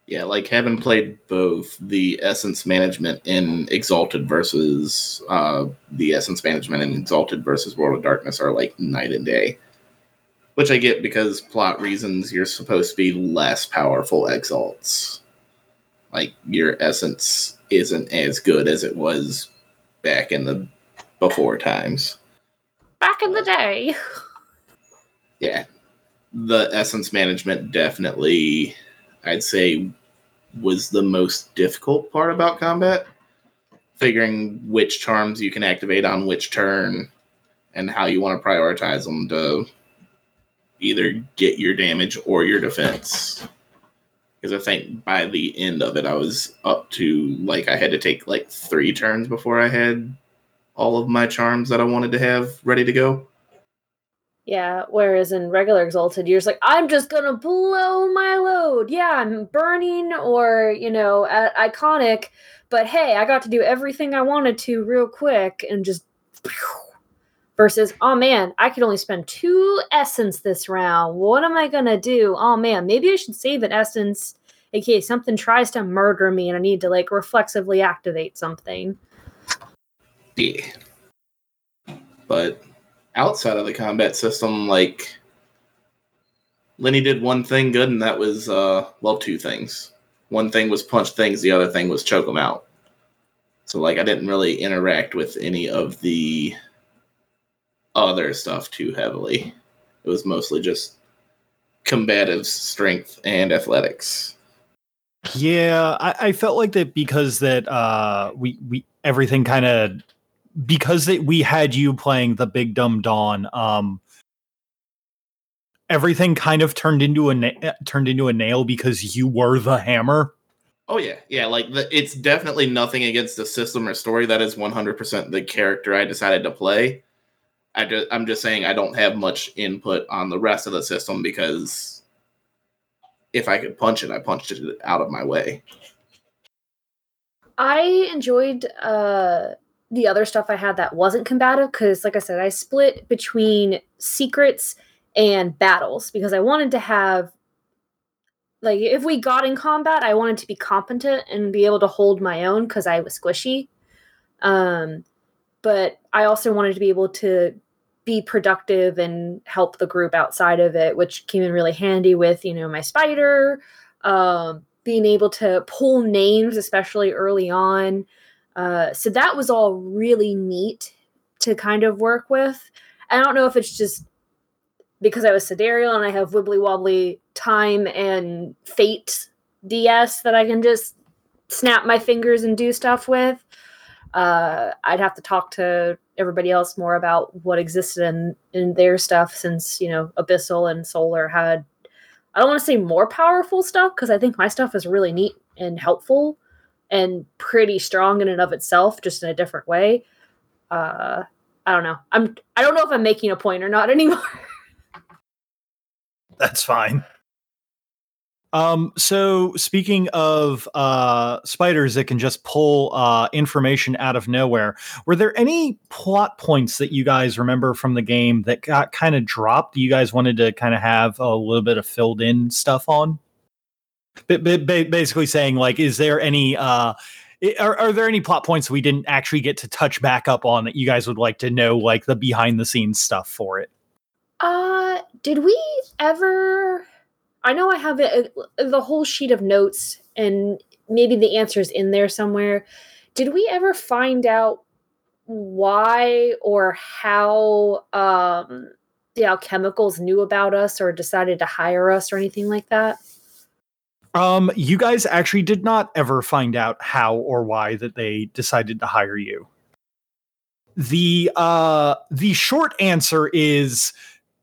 Yeah, like having played both the essence management in Exalted versus uh, the essence management in Exalted versus World of Darkness are like night and day. Which I get because plot reasons you're supposed to be less powerful exalts. Like your essence isn't as good as it was back in the before times. Back in the day. Yeah. The essence management definitely I'd say was the most difficult part about combat. Figuring which charms you can activate on which turn and how you want to prioritize them to either get your damage or your defense. Because I think by the end of it, I was up to like I had to take like three turns before I had all of my charms that I wanted to have ready to go. Yeah, whereas in regular Exalted, you're just like, I'm just gonna blow my load. Yeah, I'm burning or, you know, iconic, but hey, I got to do everything I wanted to real quick and just versus oh man i could only spend two essence this round. What am i gonna do? Oh man maybe i should save an essence in case something tries to murder me and i need to like reflexively activate something. Yeah. But outside of the combat system like lenny did one thing good and that was uh well two things one thing was punch things the other thing was choke them out so like i didn't really interact with any of the other stuff too heavily. It was mostly just combative strength and athletics. Yeah, I, I felt like that because that uh we we everything kind of because that we had you playing the big dumb dawn um everything kind of turned into a na- turned into a nail because you were the hammer. Oh yeah. Yeah like the, it's definitely nothing against the system or story. That is 100% the character i decided to play. I just I'm just saying I don't have much input on the rest of the system because if I could punch it, I punched it out of my way. I enjoyed uh the other stuff I had that wasn't combative because like I said, I split between secrets and battles because I wanted to have like if we got in combat, I wanted to be competent and be able to hold my own because I was squishy. Um but I also wanted to be able to be productive and help the group outside of it, which came in really handy with, you know, my spider, um, being able to pull names, especially early on. Uh, so that was all really neat to kind of work with. I don't know if it's just because I was Sidereal and I have wibbly wobbly time and fate DS that I can just snap my fingers and do stuff with. Uh, I'd have to talk to everybody else more about what existed in in their stuff since you know abyssal and solar had i don't want to say more powerful stuff because i think my stuff is really neat and helpful and pretty strong in and of itself just in a different way uh i don't know i'm i don't know if i'm making a point or not anymore that's fine um, so speaking of uh, spiders that can just pull uh, information out of nowhere, were there any plot points that you guys remember from the game that got kind of dropped? You guys wanted to kind of have a little bit of filled in stuff on? Basically saying like, is there any uh, are, are there any plot points we didn't actually get to touch back up on that you guys would like to know, like the behind the scenes stuff for it? Uh, did we ever? I know I have the whole sheet of notes, and maybe the answer's in there somewhere. Did we ever find out why or how um, the alchemicals knew about us or decided to hire us or anything like that? Um, you guys actually did not ever find out how or why that they decided to hire you. The uh the short answer is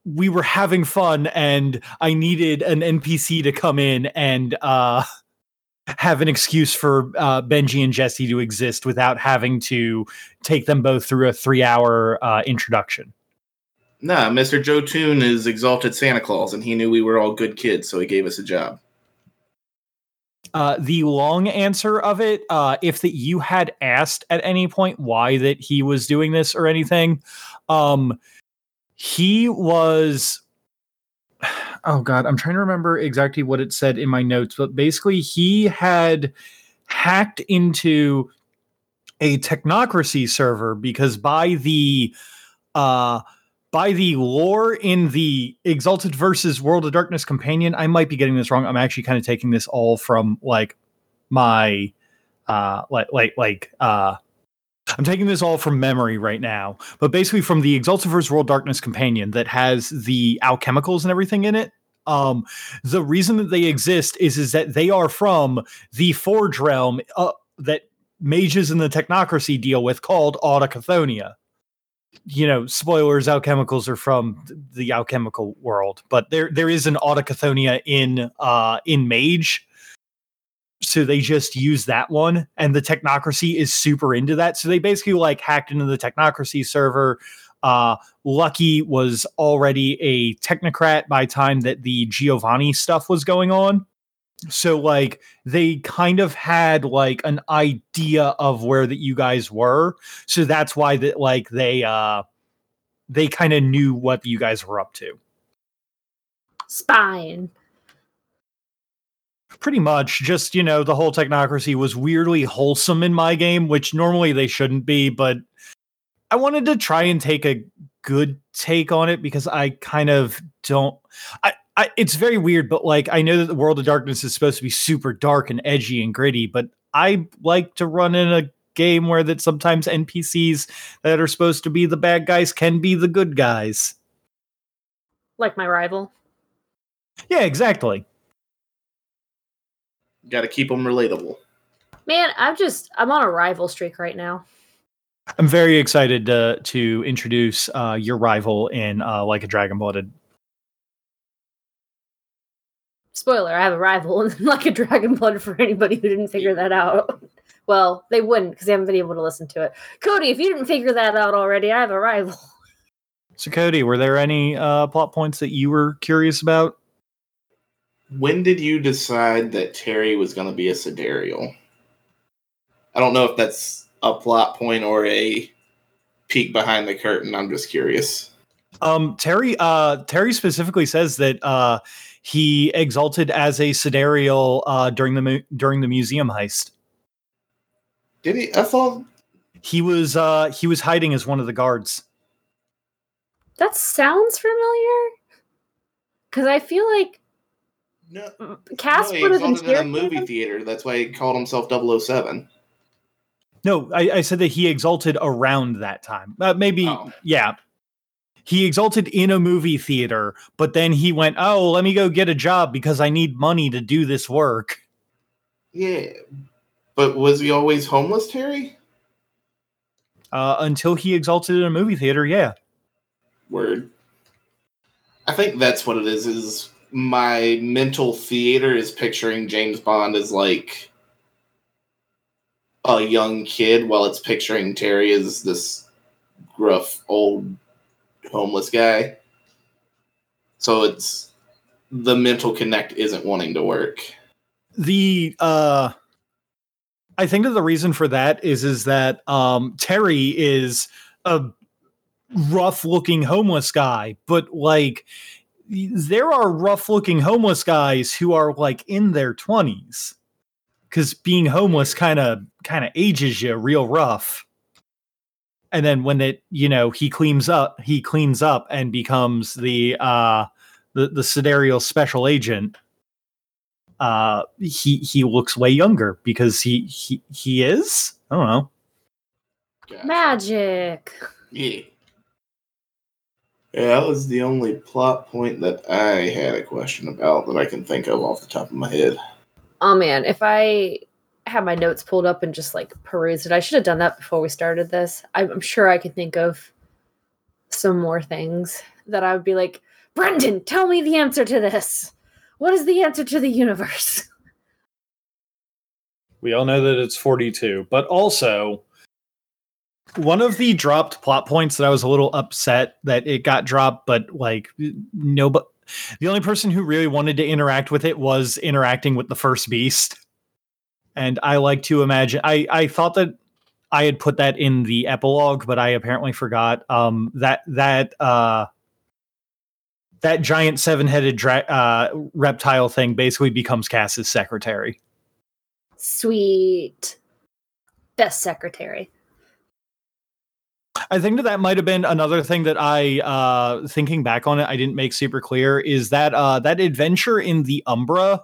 we were having fun and I needed an NPC to come in and uh have an excuse for uh, Benji and Jesse to exist without having to take them both through a three hour uh, introduction. Nah, Mr. Joe Toon is exalted Santa Claus, and he knew we were all good kids, so he gave us a job. Uh, the long answer of it, uh, if that you had asked at any point why that he was doing this or anything, um, he was. Oh God, I'm trying to remember exactly what it said in my notes, but basically he had hacked into a technocracy server because by the uh by the lore in the Exalted versus World of Darkness companion, I might be getting this wrong. I'm actually kind of taking this all from like my uh like like like uh I'm taking this all from memory right now, but basically from the Exalted versus World of Darkness companion that has the alchemicals and everything in it. Um, the reason that they exist is is that they are from the Forge realm uh, that mages in the technocracy deal with called Autochthonia you know, spoilers, alchemicals are from the alchemical world, but there there is an autochthonia in uh in Mage. So they just use that one, and the technocracy is super into that. So they basically like hacked into the technocracy server. Uh, Lucky was already a technocrat by time that the Giovanni stuff was going on so like they kind of had like an idea of where that you guys were. So that's why that like they uh they kind of knew what you guys were up to. Spine. pretty much. Just you know the whole technocracy was weirdly wholesome in my game which normally they shouldn't be but i wanted to try and take a good take on it because i kind of don't i I, it's very weird, but like I know that the World of Darkness is supposed to be super dark and edgy and gritty, but I like to run in a game where that sometimes NPCs that are supposed to be the bad guys can be the good guys. Like my rival. Yeah, exactly. Got to keep them relatable. Man, I'm just I'm on a rival streak right now. I'm very excited to to introduce uh, your rival in uh, like a Dragon Blooded. Spoiler, I have a rival in like a dragon blood for anybody who didn't figure that out. Well, they wouldn't because they haven't been able to listen to it. Cody, if you didn't figure that out already, I have a rival. So, Cody, were there any uh, plot points that you were curious about? When did you decide that Terry was going to be a Sidereal? I don't know if that's a plot point or a peek behind the curtain. I'm just curious. Um, Terry, uh, Terry specifically says that uh, he exalted as a sidereal uh, during the mu- during the museum heist. Did he? I thought He was uh, he was hiding as one of the guards. That sounds familiar. Because I feel like no. Cass no, would have exalted in a movie him. theater. That's why he called himself 007. No, I, I said that he exalted around that time. Uh, maybe, Oh. yeah. He exalted in a movie theater, but then he went, "Oh, let me go get a job because I need money to do this work." Yeah. But was he always homeless, Terry? Uh, until he exalted in a movie theater, yeah. Word. I think that's what it is. Is my mental theater is picturing James Bond as like a young kid, while it's picturing Terry as this gruff old homeless guy. So it's the mental connect isn't wanting to work. the uh i think that the reason for that is is that um terry is a rough looking homeless guy but like there are rough looking homeless guys who are like in their 20s because being homeless kind of kind of ages you real rough and then when it you know he cleans up he cleans up and becomes the uh the the sidereal special agent uh he he looks way younger because he he he is i don't know Magic. Yeah. Yeah, that was the only plot point that I had a question about that I can think of off the top of my head. Oh man, if I had my notes pulled up and just like perused it, I should have done that before we started this. I'm sure I could think of some more things that I would be like, Brendan, tell me the answer to this. What is the answer to the universe? we all know that it's 42 but also one of the dropped plot points that i was a little upset that it got dropped but like nobody, the only person who really wanted to interact with it was interacting with the first beast and i like to imagine i i thought that i had put that in the epilogue but i apparently forgot um that that uh that giant seven-headed dra- uh, reptile thing basically becomes Cass's secretary. Sweet. Best secretary. I think that that might have been another thing that I, uh, thinking back on it, I didn't make super clear is that uh, that adventure in the Umbra,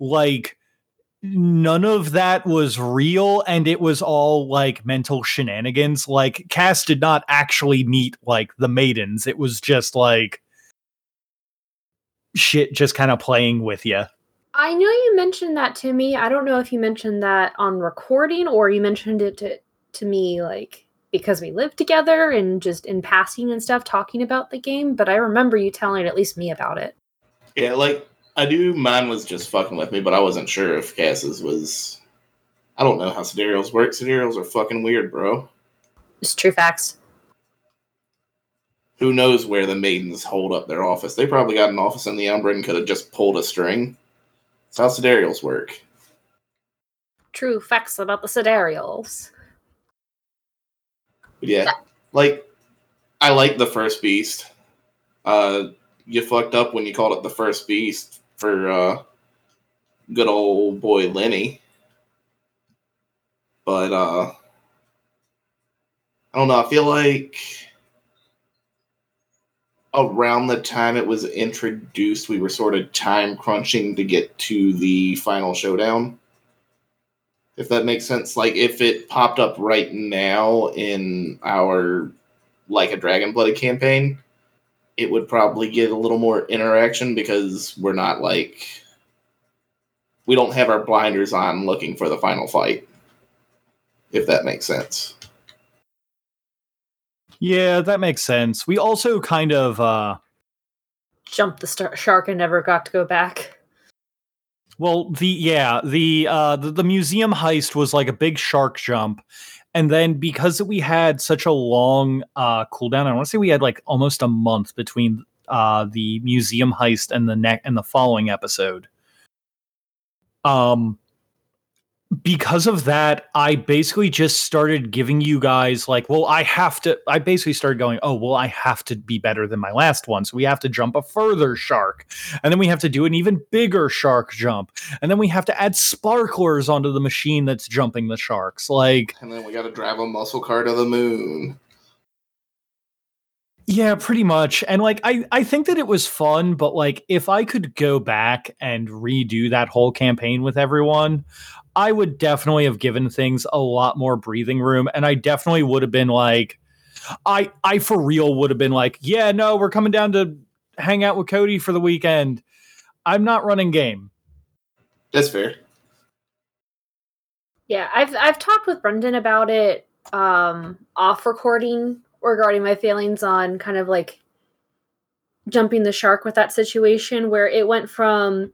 like none of that was real, and it was all like mental shenanigans. Like Cass did not actually meet like the maidens; it was just like shit, just kind of playing with you. I know you mentioned that to me. I don't know if you mentioned that on recording or you mentioned it to, to me like because we lived together and just in passing and stuff talking about the game, but I remember you telling at least me about it. Yeah, like I do. Mine was just fucking with me, but I wasn't sure if Cass's was. I don't know how sidereals work. Sidereals are fucking weird, bro. It's true facts. Who knows where the maidens hold up their office? They probably got an office in the Umbra and could have just pulled a string. That's how sidereals work. True facts about the sidereals. But yeah, like I like the first beast. Uh, you fucked up when you called it the first beast for uh, good old boy Lenny. But uh, I don't know. I feel like around the time it was introduced, we were sort of time crunching to get to the final showdown. If that makes sense. Like if it popped up right now in our like a Dragon Blooded campaign, it would probably get a little more interaction because we're not like we don't have our blinders on looking for the final fight. If that makes sense. Yeah, that makes sense. We also kind of uh Jumped the star- shark and never got to go back. well the yeah, the uh the, the museum heist was like a big shark jump. And then because we had such a long uh cooldown, I want to say we had like almost a month between uh the museum heist and the neck and the following episode. Um because of that, I basically just started giving you guys like, well, I have to. I basically started going, oh, well, I have to be better than my last one. So we have to jump a further shark. And then we have to do an even bigger shark jump. And then we have to add sparklers onto the machine that's jumping the sharks. Like, And then we got to drive a muscle car to the moon. Yeah, pretty much. And like I I think that it was fun, but like if I could go back and redo that whole campaign with everyone, I would definitely have given things a lot more breathing room and I definitely would have been like I I for real would have been like, "Yeah, no, we're coming down to hang out with Cody for the weekend. I'm not running game." That's fair. Yeah, I've I've talked with Brendan about it um off recording regarding my feelings on kind of like jumping the shark with that situation where it went from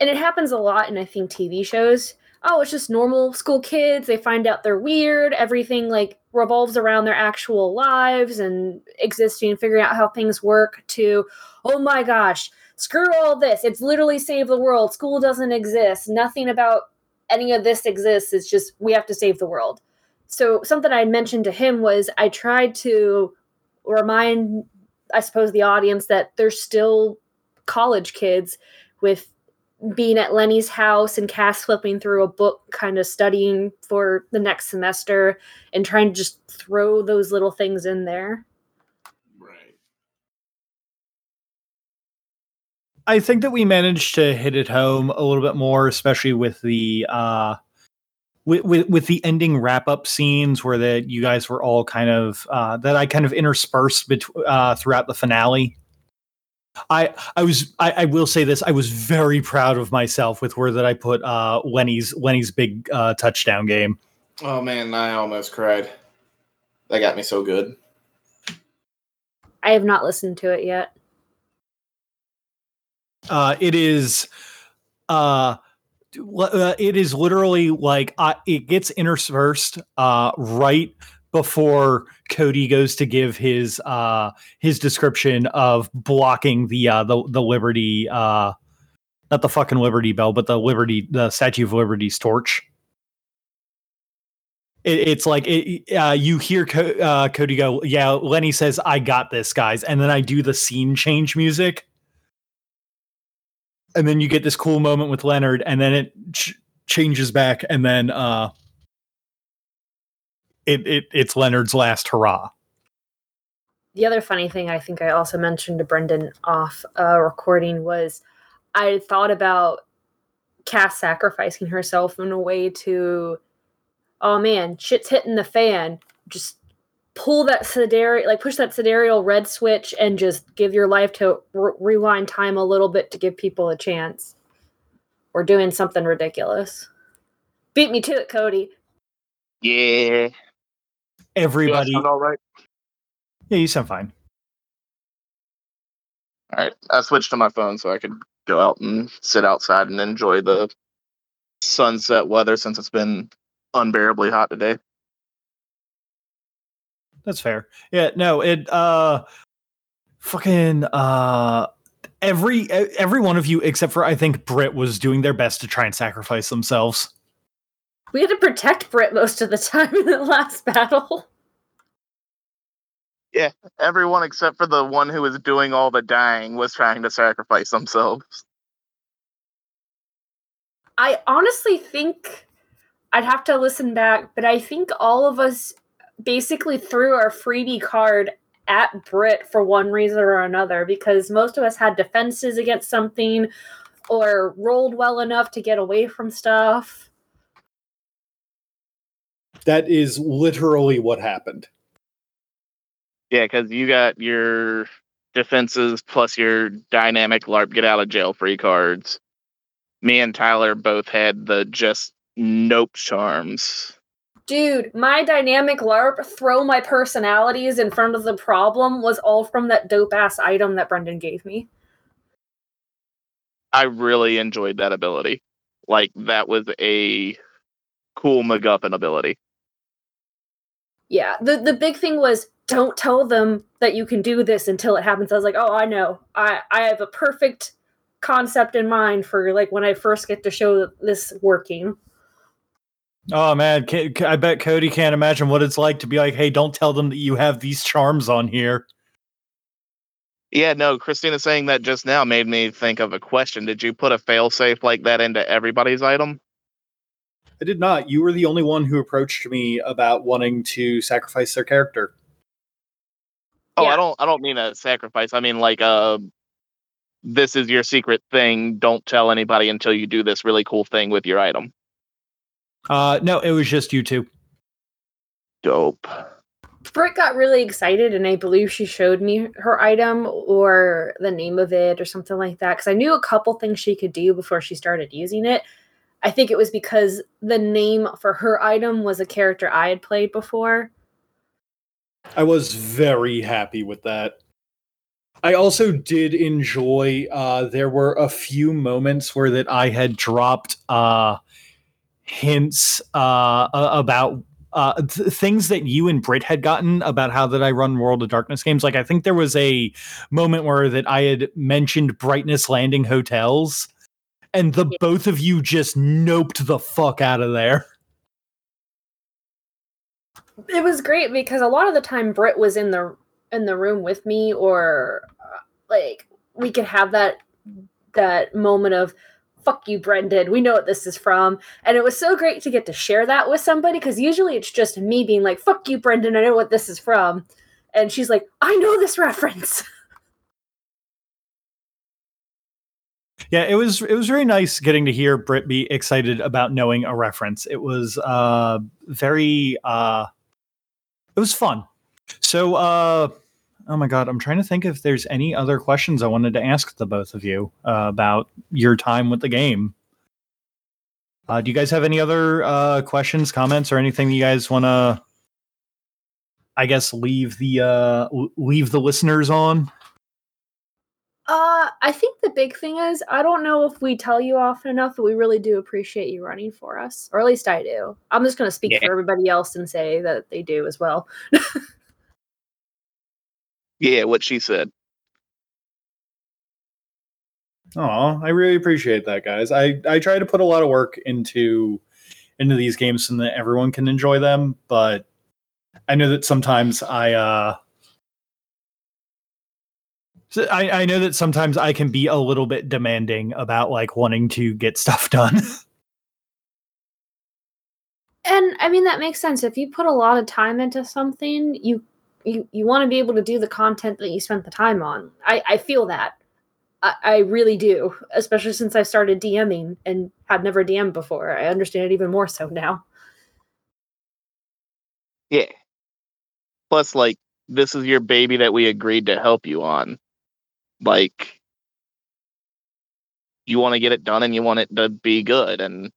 and it happens a lot in I think TV shows. Oh, it's just normal school kids. They find out they're weird. Everything like revolves around their actual lives and existing, and figuring out how things work. To oh my gosh, screw all this. It's literally save the world. School doesn't exist. Nothing about any of this exists. It's just we have to save the world. So something I mentioned to him was I tried to remind, I suppose, the audience that they're still college kids with being at Lenny's house and Cass flipping through a book, kind of studying for the next semester and trying to just throw those little things in there. Right. I think that we managed to hit it home a little bit more, especially with the uh with with, with the ending wrap up scenes where that you guys were all kind of uh that I kind of interspersed between uh throughout the finale. I I was I, I will say this I was very proud of myself with where that I put uh Lenny's Lenny's big uh touchdown game. Oh man, I almost cried. That got me so good. I have not listened to it yet. Uh it is uh uh, it is literally like uh, it gets interspersed uh right before Cody goes to give his uh his description of blocking the uh the the Liberty uh not the fucking Liberty Bell but the Liberty the Statue of Liberty's torch. It, it's like it, uh, you hear Co- uh, Cody go, "Yeah." Lenny says, "I got this, guys," and then I do the scene change music, and then you get this cool moment with Leonard, and then it ch- changes back, and then uh, it, it it's Leonard's last hurrah. The other funny thing I think I also mentioned to Brendan off uh, recording was I thought about Cass sacrificing herself in a way to, oh man, shit's hitting the fan. Just pull that sidereal, like push that sidereal red switch and just give your life to re- rewind time a little bit to give people a chance. Or doing something ridiculous. Beat me to it, Cody. Yeah. Everybody, Sound all right. yeah, you sound fine. All right. I switched to my phone so I could go out and sit outside and enjoy the sunset weather since it's been unbearably hot today. That's fair. Yeah, no, it uh fucking uh every every one of you except for I think Brit was doing their best to try and sacrifice themselves. We had to protect Brit most of the time in the last battle. Yeah, everyone except for the one who was doing all the dying was trying to sacrifice themselves. I honestly think I'd have to listen back, but I think all of us basically threw our freebie card at Brit for one reason or another because most of us had defenses against something or rolled well enough to get away from stuff. That is literally what happened. Yeah, because you got your defenses plus your dynamic LARP get out of jail free cards. Me and Tyler both had the just nope charms. Dude, my dynamic LARP throw my personalities in front of the problem was all from that dope ass item that Brendan gave me. I really enjoyed that ability. Like that was a cool MacGuffin ability. Yeah, the the big thing was don't tell them that you can do this until it happens. I was like, oh, I know. I I have a perfect concept in mind for like when I first get to show this working. Oh man, ca- ca- I bet Cody can't imagine what it's like to be like, "Hey, don't tell them that you have these charms on here." Yeah, no, Christina saying that just now made me think of a question. Did you put a failsafe like that into everybody's item? I did not. You were the only one who approached me about wanting to sacrifice their character. Oh, Yeah. I don't I don't mean a sacrifice. I mean like uh this is your secret thing. Don't tell anybody until you do this really cool thing with your item. Uh, no, it was just you two. Dope. Britt got really excited, and I believe she showed me her item or the name of it or something like that. Because I knew a couple things she could do before she started using it. I think it was because the name for her item was a character I had played before. I was very happy with that. I also did enjoy uh there were a few moments where that I had dropped uh hints uh about uh th- things that you and Brit had gotten about how that I run World of Darkness games. Like I think there was a moment where that I had mentioned Brightness Landing hotels and the Yeah. both of you just noped the fuck out of there. It was great because a lot of the time Britt was in the in the room with me, or uh, like we could have that that moment of fuck you, Brendan. We know what this is from. And it was so great to get to share that with somebody because usually it's just me being like, fuck you, Brendan. I know what this is from. And she's like, I know this reference. Yeah, it was it was very nice getting to hear Britt be excited about knowing a reference. It was uh very uh it was fun. So uh oh my god, I'm trying to think if there's any other questions I wanted to ask the both of you uh, about your time with the game. Uh, do you guys have any other uh, questions, comments, or anything you guys want to I guess leave the uh leave the listeners on? Uh, I think the big thing is I don't know if we tell you often enough that we really do appreciate you running for us, or at least I do. I'm just going to speak Yeah. for everybody else and say that they do as well. Yeah, what she said. Oh, I really appreciate that, guys. I I try to put a lot of work into into these games so that everyone can enjoy them, but I know that sometimes I uh so I, I know that sometimes I can be a little bit demanding about like wanting to get stuff done. And I mean that makes sense. If you put a lot of time into something, you you you want to be able to do the content that you spent the time on. I I feel that. I, I really do, especially since I started DMing and had never DM'd before. I understand it even more so now. Yeah. Plus, like, this is your baby that we agreed to help you on. Like, you want to get it done and you want it to be good, and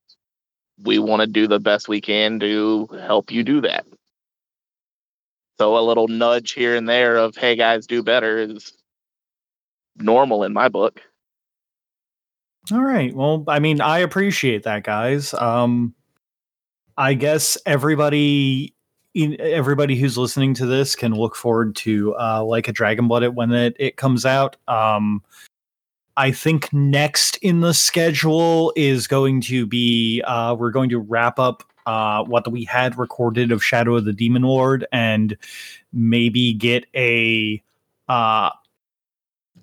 we want to do the best we can to help you do that. So, a little nudge here and there of, hey, guys, do better is normal in my book. All right. Well, I mean, I appreciate that, guys. Um, I guess everybody, everybody who's listening to this can look forward to uh, like a Dragon Blooded when it, it comes out. Um, I think next in the schedule is going to be uh, we're going to wrap up uh, what we had recorded of Shadow of the Demon Lord and maybe get a uh,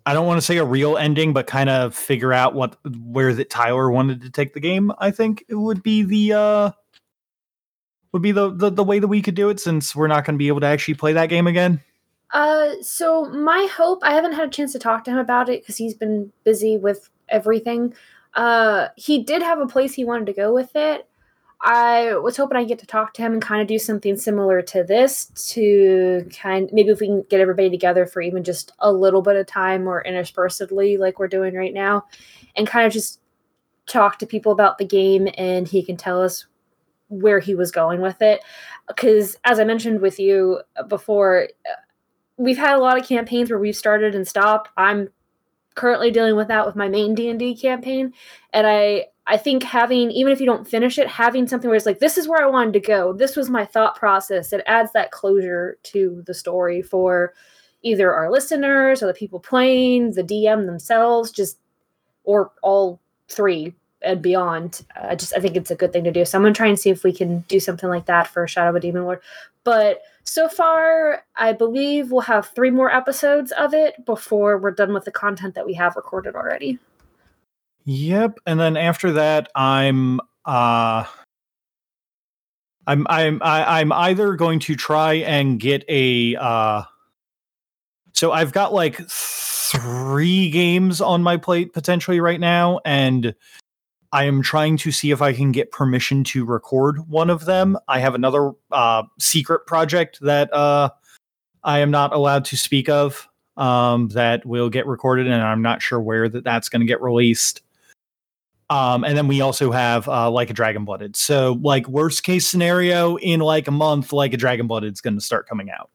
I don't want to say a real ending, but kind of figure out what where that Tyler wanted to take the game. I think it would be the uh would be the the, the way that we could do it since we're not going to be able to actually play that game again. Uh, so my hope, I haven't had a chance to talk to him about it because he's been busy with everything. Uh, he did have a place he wanted to go with it. I was hoping I get to talk to him and kind of do something similar to this to kind maybe if we can get everybody together for even just a little bit of time or interspersedly like we're doing right now and kind of just talk to people about the game and he can tell us where he was going with it because as I mentioned with you uh, before uh, we've had a lot of campaigns where we've started and stopped. I'm currently dealing with that with my main D&D campaign and I I think having even if you don't finish it having something where it's like this is where I wanted to go. This was my thought process. It adds that closure to the story for either our listeners or the people playing, the DM themselves, just or all three and beyond. I just I think it's a good thing to do. So I'm gonna try and see if we can do something like that for Shadow of a Demon Lord. But so far, I believe we'll have three more episodes of it before we're done with the content that we have recorded already. Yep, and then after that, I'm uh I'm I'm I, I'm either going to try and get a uh so I've got like three games on my plate potentially right now and I am trying to see if I can get permission to record one of them. I have another uh secret project that uh I am not allowed to speak of um that will get recorded and I'm not sure where that that's going to get released. Um, and then we also have uh, like a Dragon Blooded. So, like worst case scenario, in like a month, like a Dragon Blooded is going to start coming out.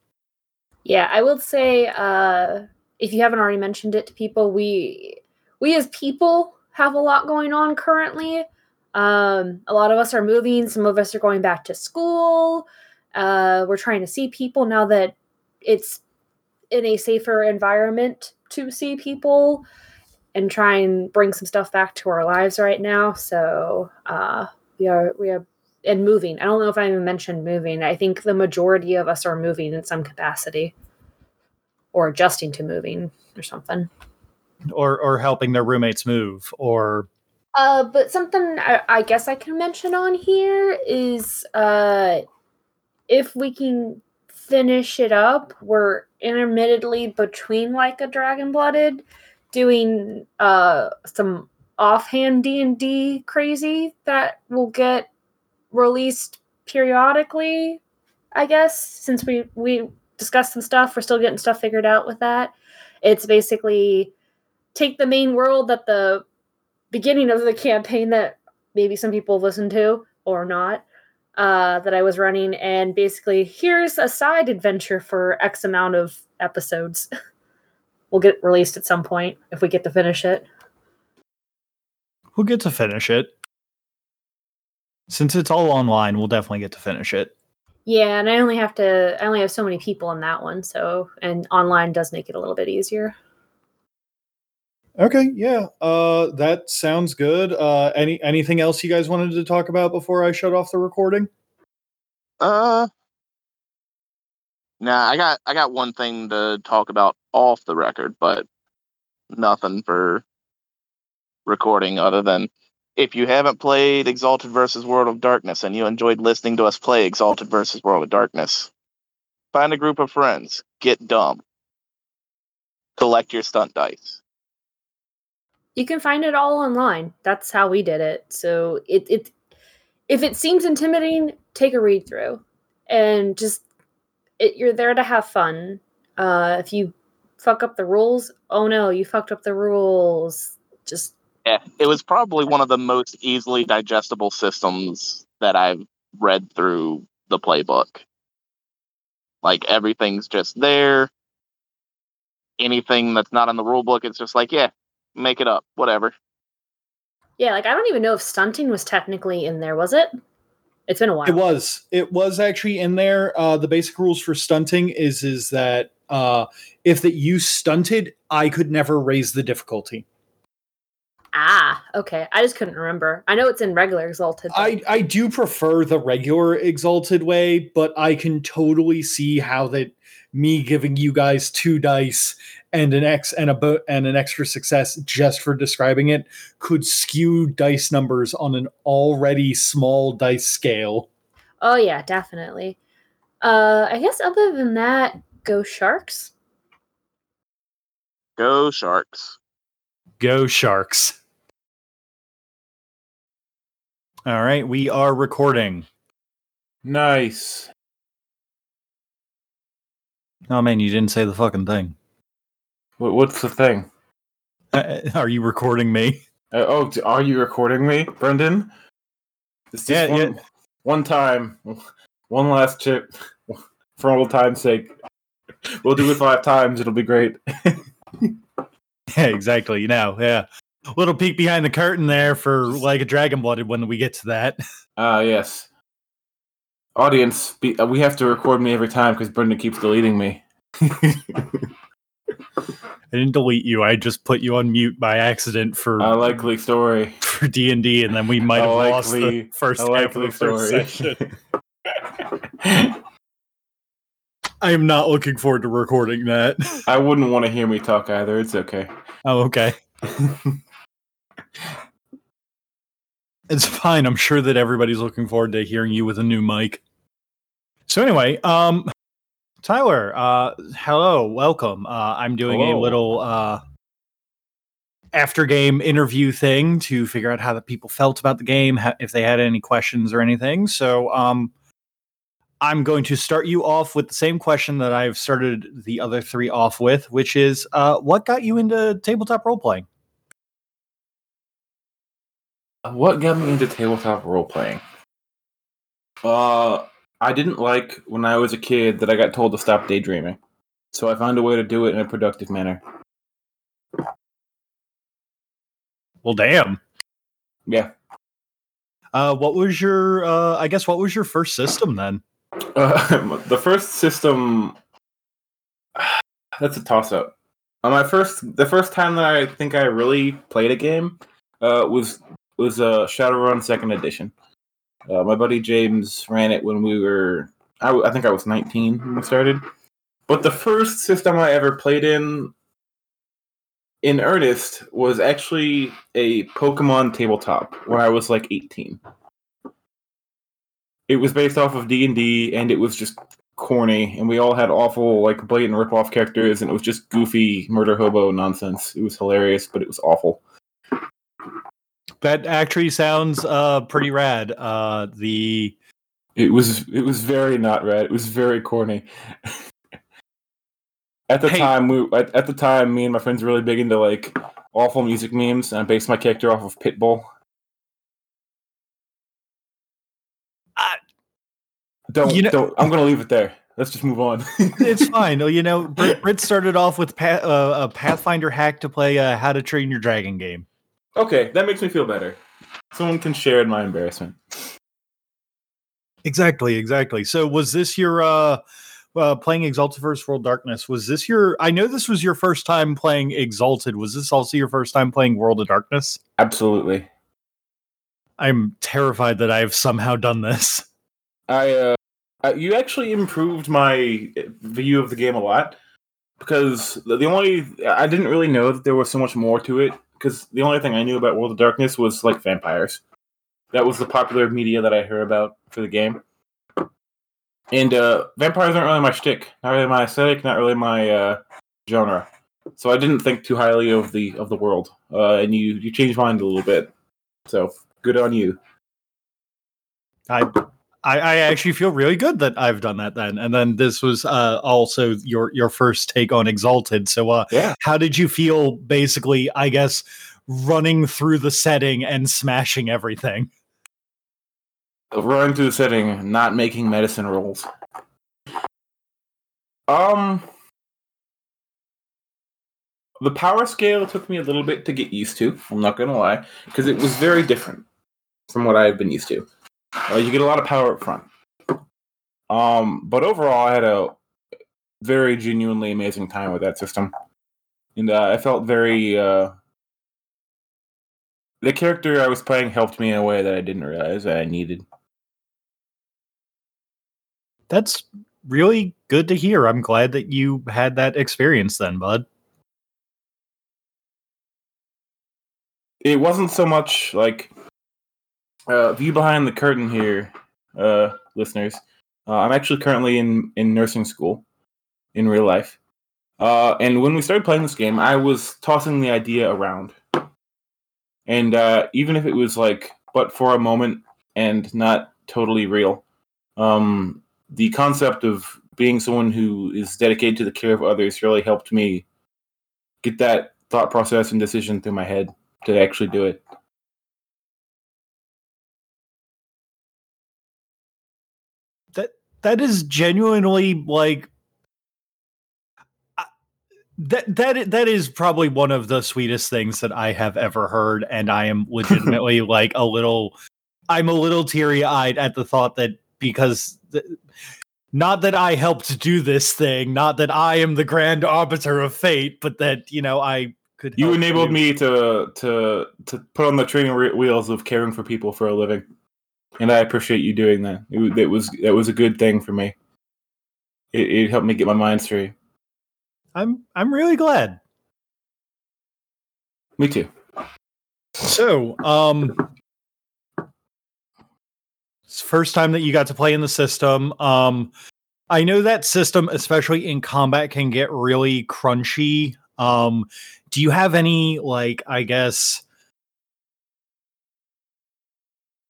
Yeah, I will say uh, if you haven't already mentioned it to people, we we as people have a lot going on currently. Um, a lot of us are moving. Some of us are going back to school. Uh, we're trying to see people now that it's in a safer environment to see people and try and bring some stuff back to our lives right now. So uh, we are we are and moving. I don't know if I even mentioned moving. I think the majority of us are moving in some capacity or adjusting to moving or something. Or or helping their roommates move or Uh, but something I, I guess I can mention on here is uh, if we can finish it up, we're intermittently between like a dragon blooded doing uh some offhand D and D crazy that will get released periodically. I guess since we we discussed some stuff, we're still getting stuff figured out with that. It's basically take the main world that the beginning of the campaign that maybe some people listen to or not uh, that I was running, and basically here's a side adventure for X amount of episodes. will get released at some point if we get to finish it. We'll get to finish it. Since it's all online, we'll definitely get to finish it. Yeah, and I only have to I only have so many people in that one, so and online does make it a little bit easier. Okay, yeah. Uh that sounds good. Uh any anything else you guys wanted to talk about before I shut off the recording? Uh, nah. I got I got one thing to talk about off the record, but nothing for recording other than if you haven't played Exalted versus World of Darkness and you enjoyed listening to us play Exalted versus World of Darkness, find a group of friends, get dumb, collect your stunt dice. You can find it all online. That's how we did it. So it it if it seems intimidating, take a read through and just it, you're there to have fun. Uh, if you fuck up the rules, oh no, you fucked up the rules. Just Yeah, it was probably one of the most easily digestible systems that I've read through the playbook. Like everything's just there. Anything that's not in the rule book, it's just like, yeah, make it up, whatever. yeah, like I don't even know if stunting was technically in there. Was it? It's been a while. It was. It was actually in there. Uh, the basic rules for stunting is is that uh, if that you stunted, I could never raise the difficulty. Ah, okay. I just couldn't remember. I know it's in regular exalted. but- I I do prefer the regular exalted way, but I can totally see how that me giving you guys two dice and an X and a bo- and an extra success just for describing it could skew dice numbers on an already small dice scale. Oh yeah, definitely. Uh I guess other than that, go sharks. Go Sharks. Go Sharks. All right, we are recording. Nice. Oh man, you didn't say the fucking thing. What, what's the thing? Uh, are you recording me? Uh, oh, are you recording me, Brendan? Yeah, one, yeah. one time, one last chip for old time's sake. We'll do it five times. It'll be great. Yeah, exactly. You know, yeah. Little peek behind the curtain there for like a dragon blooded when we get to that. Ah, yes. Audience, be, uh, we have to record me every time because Brendan keeps deleting me. I didn't delete you. I just put you on mute by accident for A likely story. for D and D, and then we might have lost the first half of likely the first story. session. I am not looking forward to recording that. I wouldn't want to hear me talk either. It's okay. Oh, okay. It's fine. I'm sure that everybody's looking forward to hearing you with a new mic. So anyway, um Tyler, uh hello, welcome. Uh I'm doing a little uh after game interview thing to figure out how the people felt about the game, if they had any questions or anything. So um I'm going to start you off with the same question that I've started the other three off with, which is uh what got you into tabletop role playing? What got me into tabletop role playing? Uh, I didn't like when I was a kid that I got told to stop daydreaming. So I found a way to do it in a productive manner. Well, damn. Yeah. Uh, what was your? Uh, I guess what was your first system then? Uh, the first system that's a toss up. Uh, my first the first time that I think I really played a game uh, was was uh, Shadowrun Second Edition. Uh, my buddy James ran it when we were—I think I was 19 when we started. But the first system I ever played in in earnest was actually a Pokemon tabletop when I was like 18. It was based off of D and D, and it was just corny, and we all had awful, like blatant rip-off characters, and it was just goofy murder hobo nonsense. It was hilarious, but it was awful. That actually sounds uh pretty rad. Uh the It was it was very not rad. It was very corny. at the Hey. time, we at, at the time, me and my friends were really big into like awful music memes, and I based my character off of Pitbull. I- don't You know- don't. I'm gonna leave it there. Let's just move on. it's fine. You know, Brit, Brit started off with pa- uh, a Pathfinder hack to play uh, How to Train Your Dragon game. Okay, that makes me feel better. Someone can share in my embarrassment. Exactly, exactly. So was this your uh, uh playing Exalted versus World of Darkness? Was this your I know this was your first time playing Exalted. Was this also your first time playing World of Darkness? Absolutely. I'm terrified that I've somehow done this. I uh, uh, you actually improved my view of the game a lot because the only I didn't really know that there was so much more to it because the only thing I knew about World of Darkness was like vampires. That was the popular media that I heard about for the game. And uh, vampires aren't really my shtick, not really my aesthetic, not really my uh, genre. So I didn't think too highly of the of the world, uh, and you you changed mine a little bit. So good on you. I, I I actually feel really good that I've done that then. And then this was uh also your your first take on Exalted. So uh Yeah. how did you feel basically, I guess, running through the setting and smashing everything? running through the setting, not making medicine rolls. Um, the power scale took me a little bit to get used to. I'm not gonna lie, because it was very different from what I've been used to. Uh, you get a lot of power up front. Um, but overall, I had a very genuinely amazing time with that system, and uh, I felt very. Uh, the character I was playing helped me in a way that I didn't realize that I needed. That's really good to hear. I'm glad that you had that experience then, bud. it wasn't so much like uh, view behind the curtain here, uh, listeners. Uh, I'm actually currently in in nursing school in real life, uh, and when we started playing this game, I was tossing the idea around, and uh, even if it was like but for a moment and not totally real, um, the concept of being someone who is dedicated to the care of others really helped me get that thought process and decision through my head to actually do it. That is genuinely like that that that is probably one of the sweetest things that I have ever heard, and I am legitimately like a little. I'm a little teary eyed at the thought that because. th- not that I helped do this thing, not that I am the grand arbiter of fate, but that you know I could. You enabled me to to to put on the training wheels of caring for people for a living, and I appreciate you doing that. It, it was it was a good thing for me. It, it helped me get my mind straight. I'm I'm really glad. Me too. So, um, it's the first time that you got to play in the system. Um, I know that system, especially in combat, can get really crunchy. Um, do you have any, like, I guess,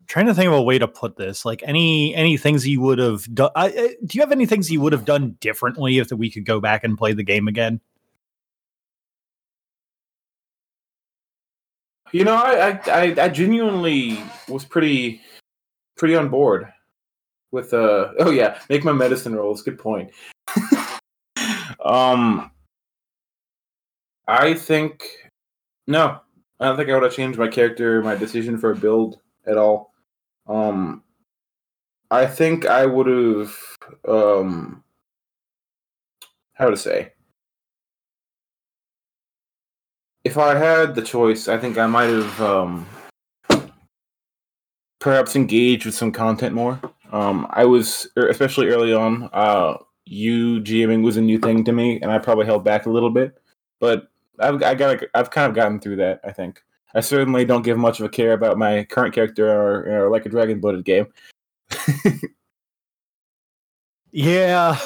trying to think of a way to put this, like any any things you would have done? Do you have any things you would have done differently if we could go back and play the game again? You know, I I I genuinely was pretty pretty on board with uh oh yeah, make my medicine rolls. Good point. um I think no. I don't think I would have changed my character, my decision for a build at all. Um I think I would have um how to say if I had the choice, I think I might have um, perhaps engaged with some content more. Um, I was, er, especially early on, uh, you GMing was a new thing to me, and I probably held back a little bit. But I've I got I've kind of gotten through that. I think I certainly don't give much of a care about my current character or, or like a dragon blooded game. Yeah.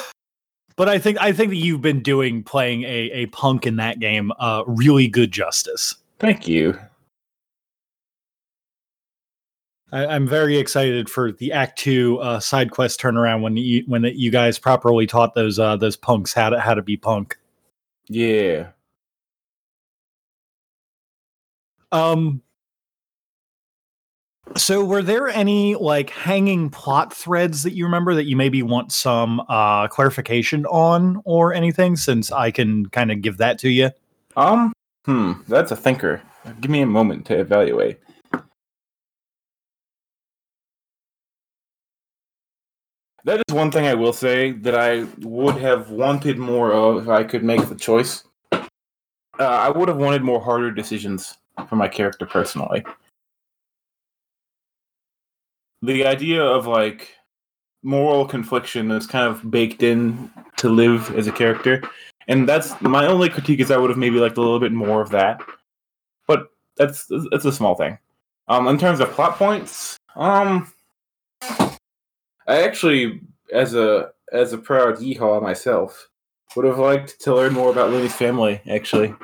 But I think I think that you've been doing playing a, a punk in that game uh really good justice. Thank you. I, I'm very excited for the Act Two uh, side quest turnaround when you when you guys properly taught those uh, those punks how to how to be punk. Yeah. Um. So, were there any like hanging plot threads that you remember that you maybe want some uh, clarification on, or anything? Since I can kind of give that to you. Um. Hmm. That's a thinker. Give me a moment to evaluate. That is one thing I will say that I would have wanted more of if I could make the choice. Uh, I would have wanted more harder decisions for my character personally. The idea of like moral confliction is kind of baked in to live as a character, and that's my only critique is I would have maybe liked a little bit more of that. But that's that's a small thing. Um, in terms of plot points, um, I actually, as a as a proud yeehaw myself, would have liked to learn more about Lily's family. Actually,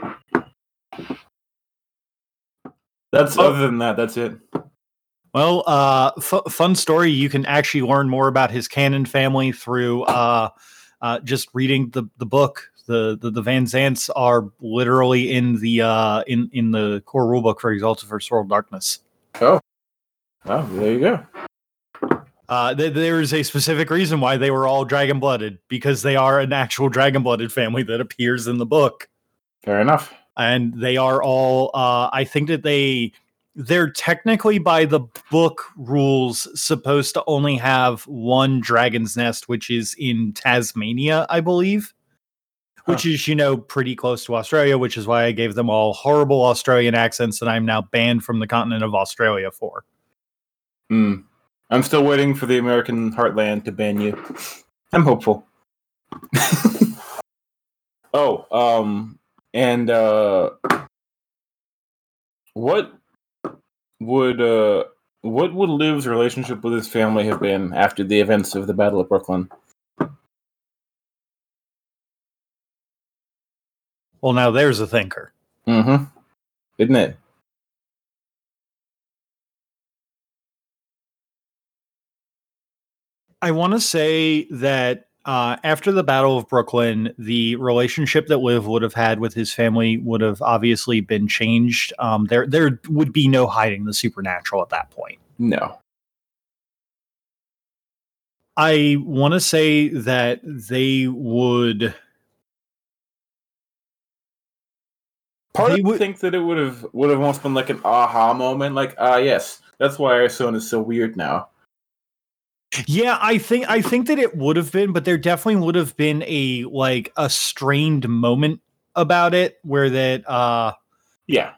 that's Oh. other than that, that's it. Well, uh, f- fun story. You can actually learn more about his canon family through uh, uh, just reading the the book. The, the the Van Zants are literally in the uh, in in the core rulebook for Exalted versus World of Darkness. Oh, well, there you go. Uh, th- there is a specific reason why they were all dragon blooded because they are an actual dragon blooded family that appears in the book, Fair enough. And they are all. Uh, I think that they they're technically by the book rules supposed to only have one dragon's nest, which is in Tasmania, I believe. Which is, you know, pretty close to Australia, which is why I gave them all horrible Australian accents that I'm now banned from the continent of Australia for. Hmm. I'm still waiting for the American heartland to ban you. I'm hopeful. oh, um, and uh, what would uh, what would Liv's relationship with his family have been after the events of the Battle of Brooklyn? Well, now there's a thinker. Mm-hmm. Isn't it? I want to say that uh, after the Battle of Brooklyn, the relationship that Liv would have had with his family would have obviously been changed. Um, there, there would be no hiding the supernatural at that point. No. I want to say that they would. Part They of would- think that it would have would have almost been like an aha moment, like ah yes, that's why our son is so weird now. Yeah, I think I think that it would have been, but there definitely would have been a like a strained moment about it where that uh Yeah.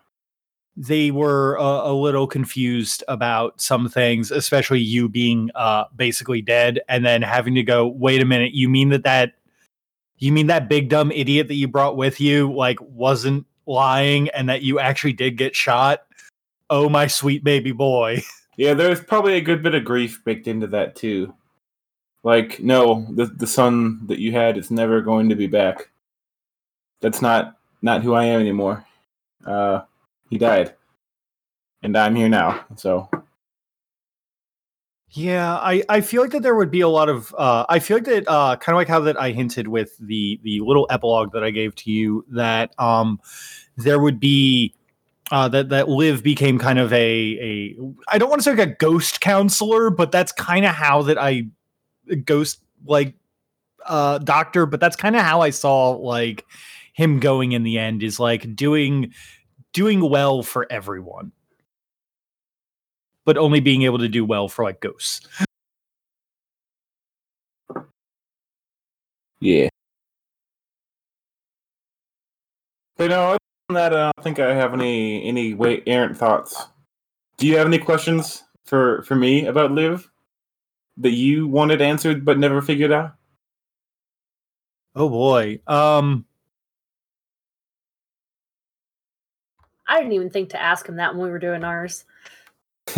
they were a, a little confused about some things, especially you being uh, basically dead, and then having to go, wait a minute, you mean that that you mean that big dumb idiot that you brought with you like wasn't lying, and that you actually did get shot? Oh my sweet baby boy! Yeah, there's probably a good bit of grief baked into that too. Like, no, the the son that you had is never going to be back. That's not not who I am anymore. Uh, he died, and I'm here now. So Yeah, I, I feel like that there would be a lot of uh, I feel like that uh, kind of like how that I hinted with the the little epilogue that I gave to you that um there would be uh, that that Liv became kind of a a I don't want to say like a ghost counselor, but that's kind of how that I ghost like uh doctor, but that's kind of how I saw like him going in the end is like doing doing well for everyone but only being able to do well for like ghosts. yeah. But no, other than that, I don't think I have any any way errant thoughts. Do you have any questions for for me about Liv that you wanted answered but never figured out? Oh boy. Um I didn't even think to ask him that when we were doing ours.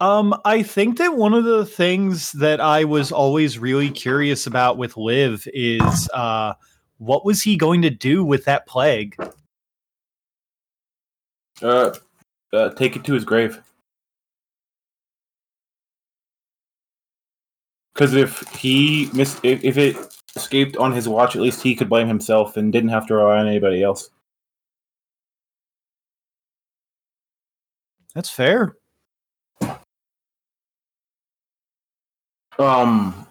Um, I think that one of the things that I was always really curious about with Liv is uh, what was he going to do with that plague? uh, uh, take it to his grave. Because if he miss, if, if it escaped on his watch, at least he could blame himself and didn't have to rely on anybody else. That's fair. Um,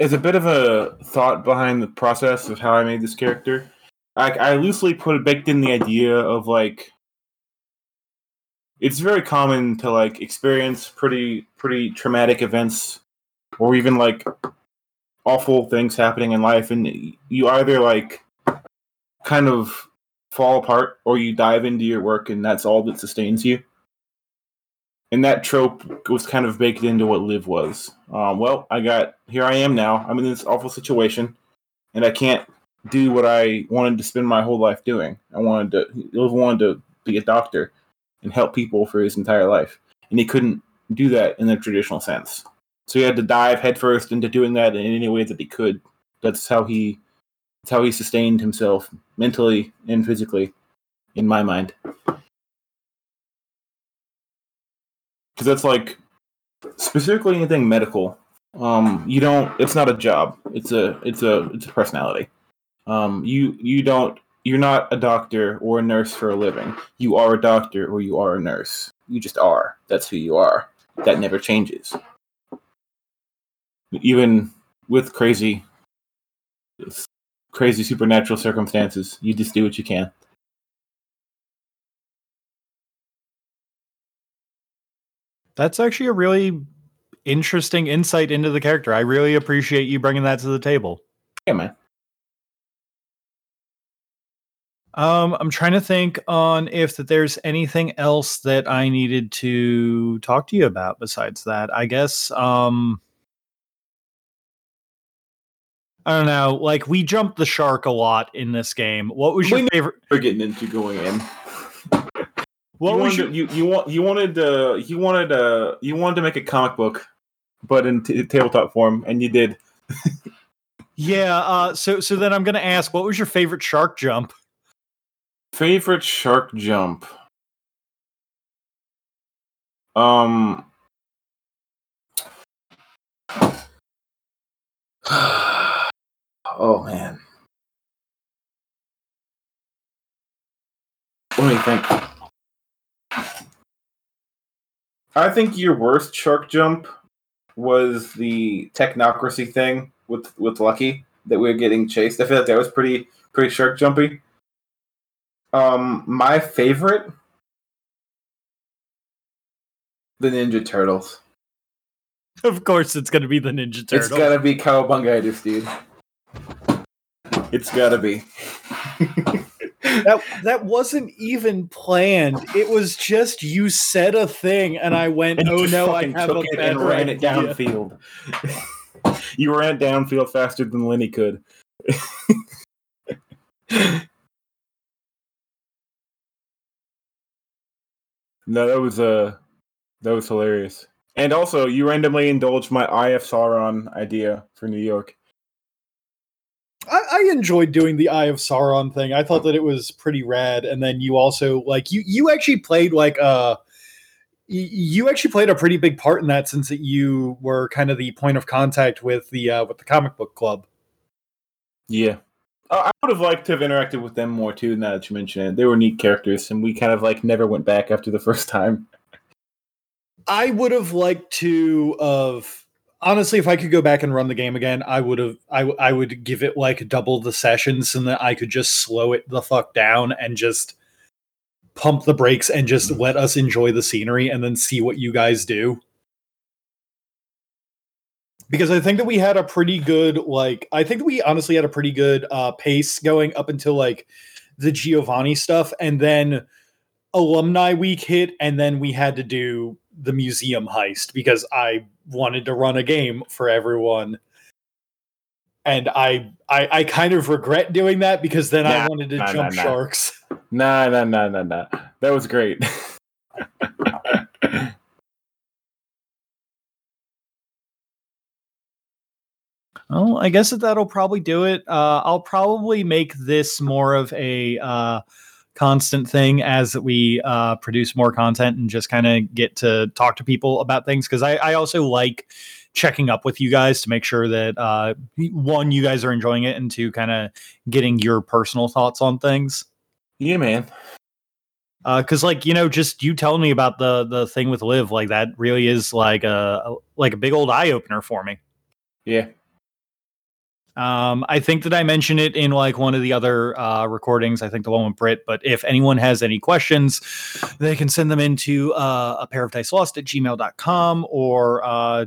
as a bit of a thought behind the process of how I made this character, I, I loosely put baked in the idea of like it's very common to like experience pretty pretty traumatic events or even like awful things happening in life and you either like kind of fall apart or you dive into your work and that's all that sustains you and that trope was kind of baked into what Liv was. Um, well i got here i am now. I'm in this awful situation and i can't do what i wanted to spend my whole life doing. I wanted to liv wanted to be a doctor and help people for his entire life. And he couldn't do that in the traditional sense. So he had to dive headfirst into doing that in any way that he could. That's how he that's how he sustained himself mentally and physically in my mind because that's like specifically anything medical um you don't it's not a job. It's a it's a it's a personality. Um you you don't you're not a doctor or a nurse for a living. You are a doctor or you are a nurse. You just are. That's who you are. That never changes. Even with crazy crazy supernatural circumstances you just do what you can That's actually a really interesting insight into the character. I really appreciate you bringing that to the table. yeah man Um, I'm trying to think on if that there's anything else that I needed to talk to you about besides that. I guess um I don't know, like we jumped the shark a lot in this game. What was your We- favorite we're getting into going in what you was wanted, your, you you want you wanted uh you wanted uh you wanted to make a comic book but in t- tabletop form and you did. Yeah, uh so so then I'm going to ask what was your favorite shark jump? favorite shark jump. Um oh man. Let me think i think your worst shark jump was the technocracy thing with with lucky that we were getting chased i feel like that was pretty pretty shark jumpy um my favorite the ninja turtles Of course it's going to be the Ninja Turtles. It's gotta be Cowabunga dude. It's gotta be. that that wasn't even planned. It was just you said a thing and I went, And "Oh no, I have a took it better and ran it downfield. you ran it downfield faster than Lenny could. no, that was uh that was hilarious. And also, you randomly indulged my Eye of Sauron idea for New York. I, enjoyed doing the Eye of Sauron thing. I thought that it was pretty rad. And then you also like you you actually played like uh y- you actually played a pretty big part in that since that you were kind of the point of contact with the uh with the comic book club. Yeah. Uh, I would have liked to have interacted with them more too. Now that you mention it, they were neat characters, and we kind of like never went back after the first time. I would have liked to of honestly if I could go back and run the game again, I would have I, w- I would give it like double the sessions and that I could just slow it the fuck down and just pump the brakes and just let us enjoy the scenery and then see what you guys do. Because I think that we had a pretty good like I think we honestly had a pretty good uh pace going up until like the Giovanni stuff and then alumni week hit and then we had to do the museum heist because I wanted to run a game for everyone. and I, I I kind of regret doing that because then I wanted to nah, jump nah, nah. sharks. Nah, nah, nah, nah, nah. That was great. Well, I guess that that'll probably do it. Uh, I'll probably make this more of a uh, constant thing as we uh, produce more content and just kind of get to talk to people about things because I, I also like checking up with you guys to make sure that uh, one, you guys are enjoying it, and two, kind of getting your personal thoughts on things. yeah, man. because like you know just you telling me about the the thing with Liv like that really is like a like a big old eye opener for me Yeah. Um i think that i mentioned it in like one of the other uh recordings i think the one with brit but if anyone has any questions they can send them into uh, a pair of dice lost at gmail.com or uh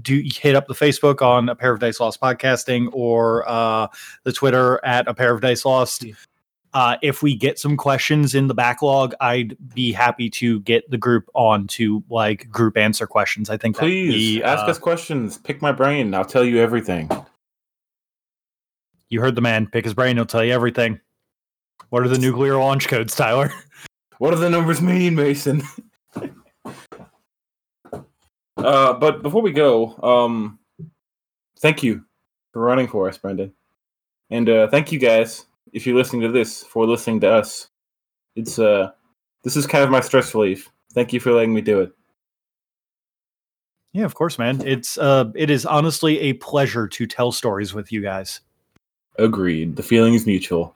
do hit up the facebook on a pair of dice lost podcasting or uh the twitter at a pair of dice lost Yeah. uh, if we get some questions in the backlog, I'd be happy to get the group on to like group answer questions. I think Please we, ask uh, us questions. Pick my brain. I'll tell you everything. You heard the man. Pick his brain. He'll tell you everything. What are the nuclear launch codes, Tyler? What do the numbers mean, Mason? uh, but before we go, um, thank you for running for us, Brendan, and uh, thank you guys if you're listening to this for listening to us. It's uh, this is kind of my stress relief. Thank you for letting me do it. Yeah, of course, man. It's uh, it is honestly a pleasure to tell stories with you guys. Agreed. The feeling is mutual.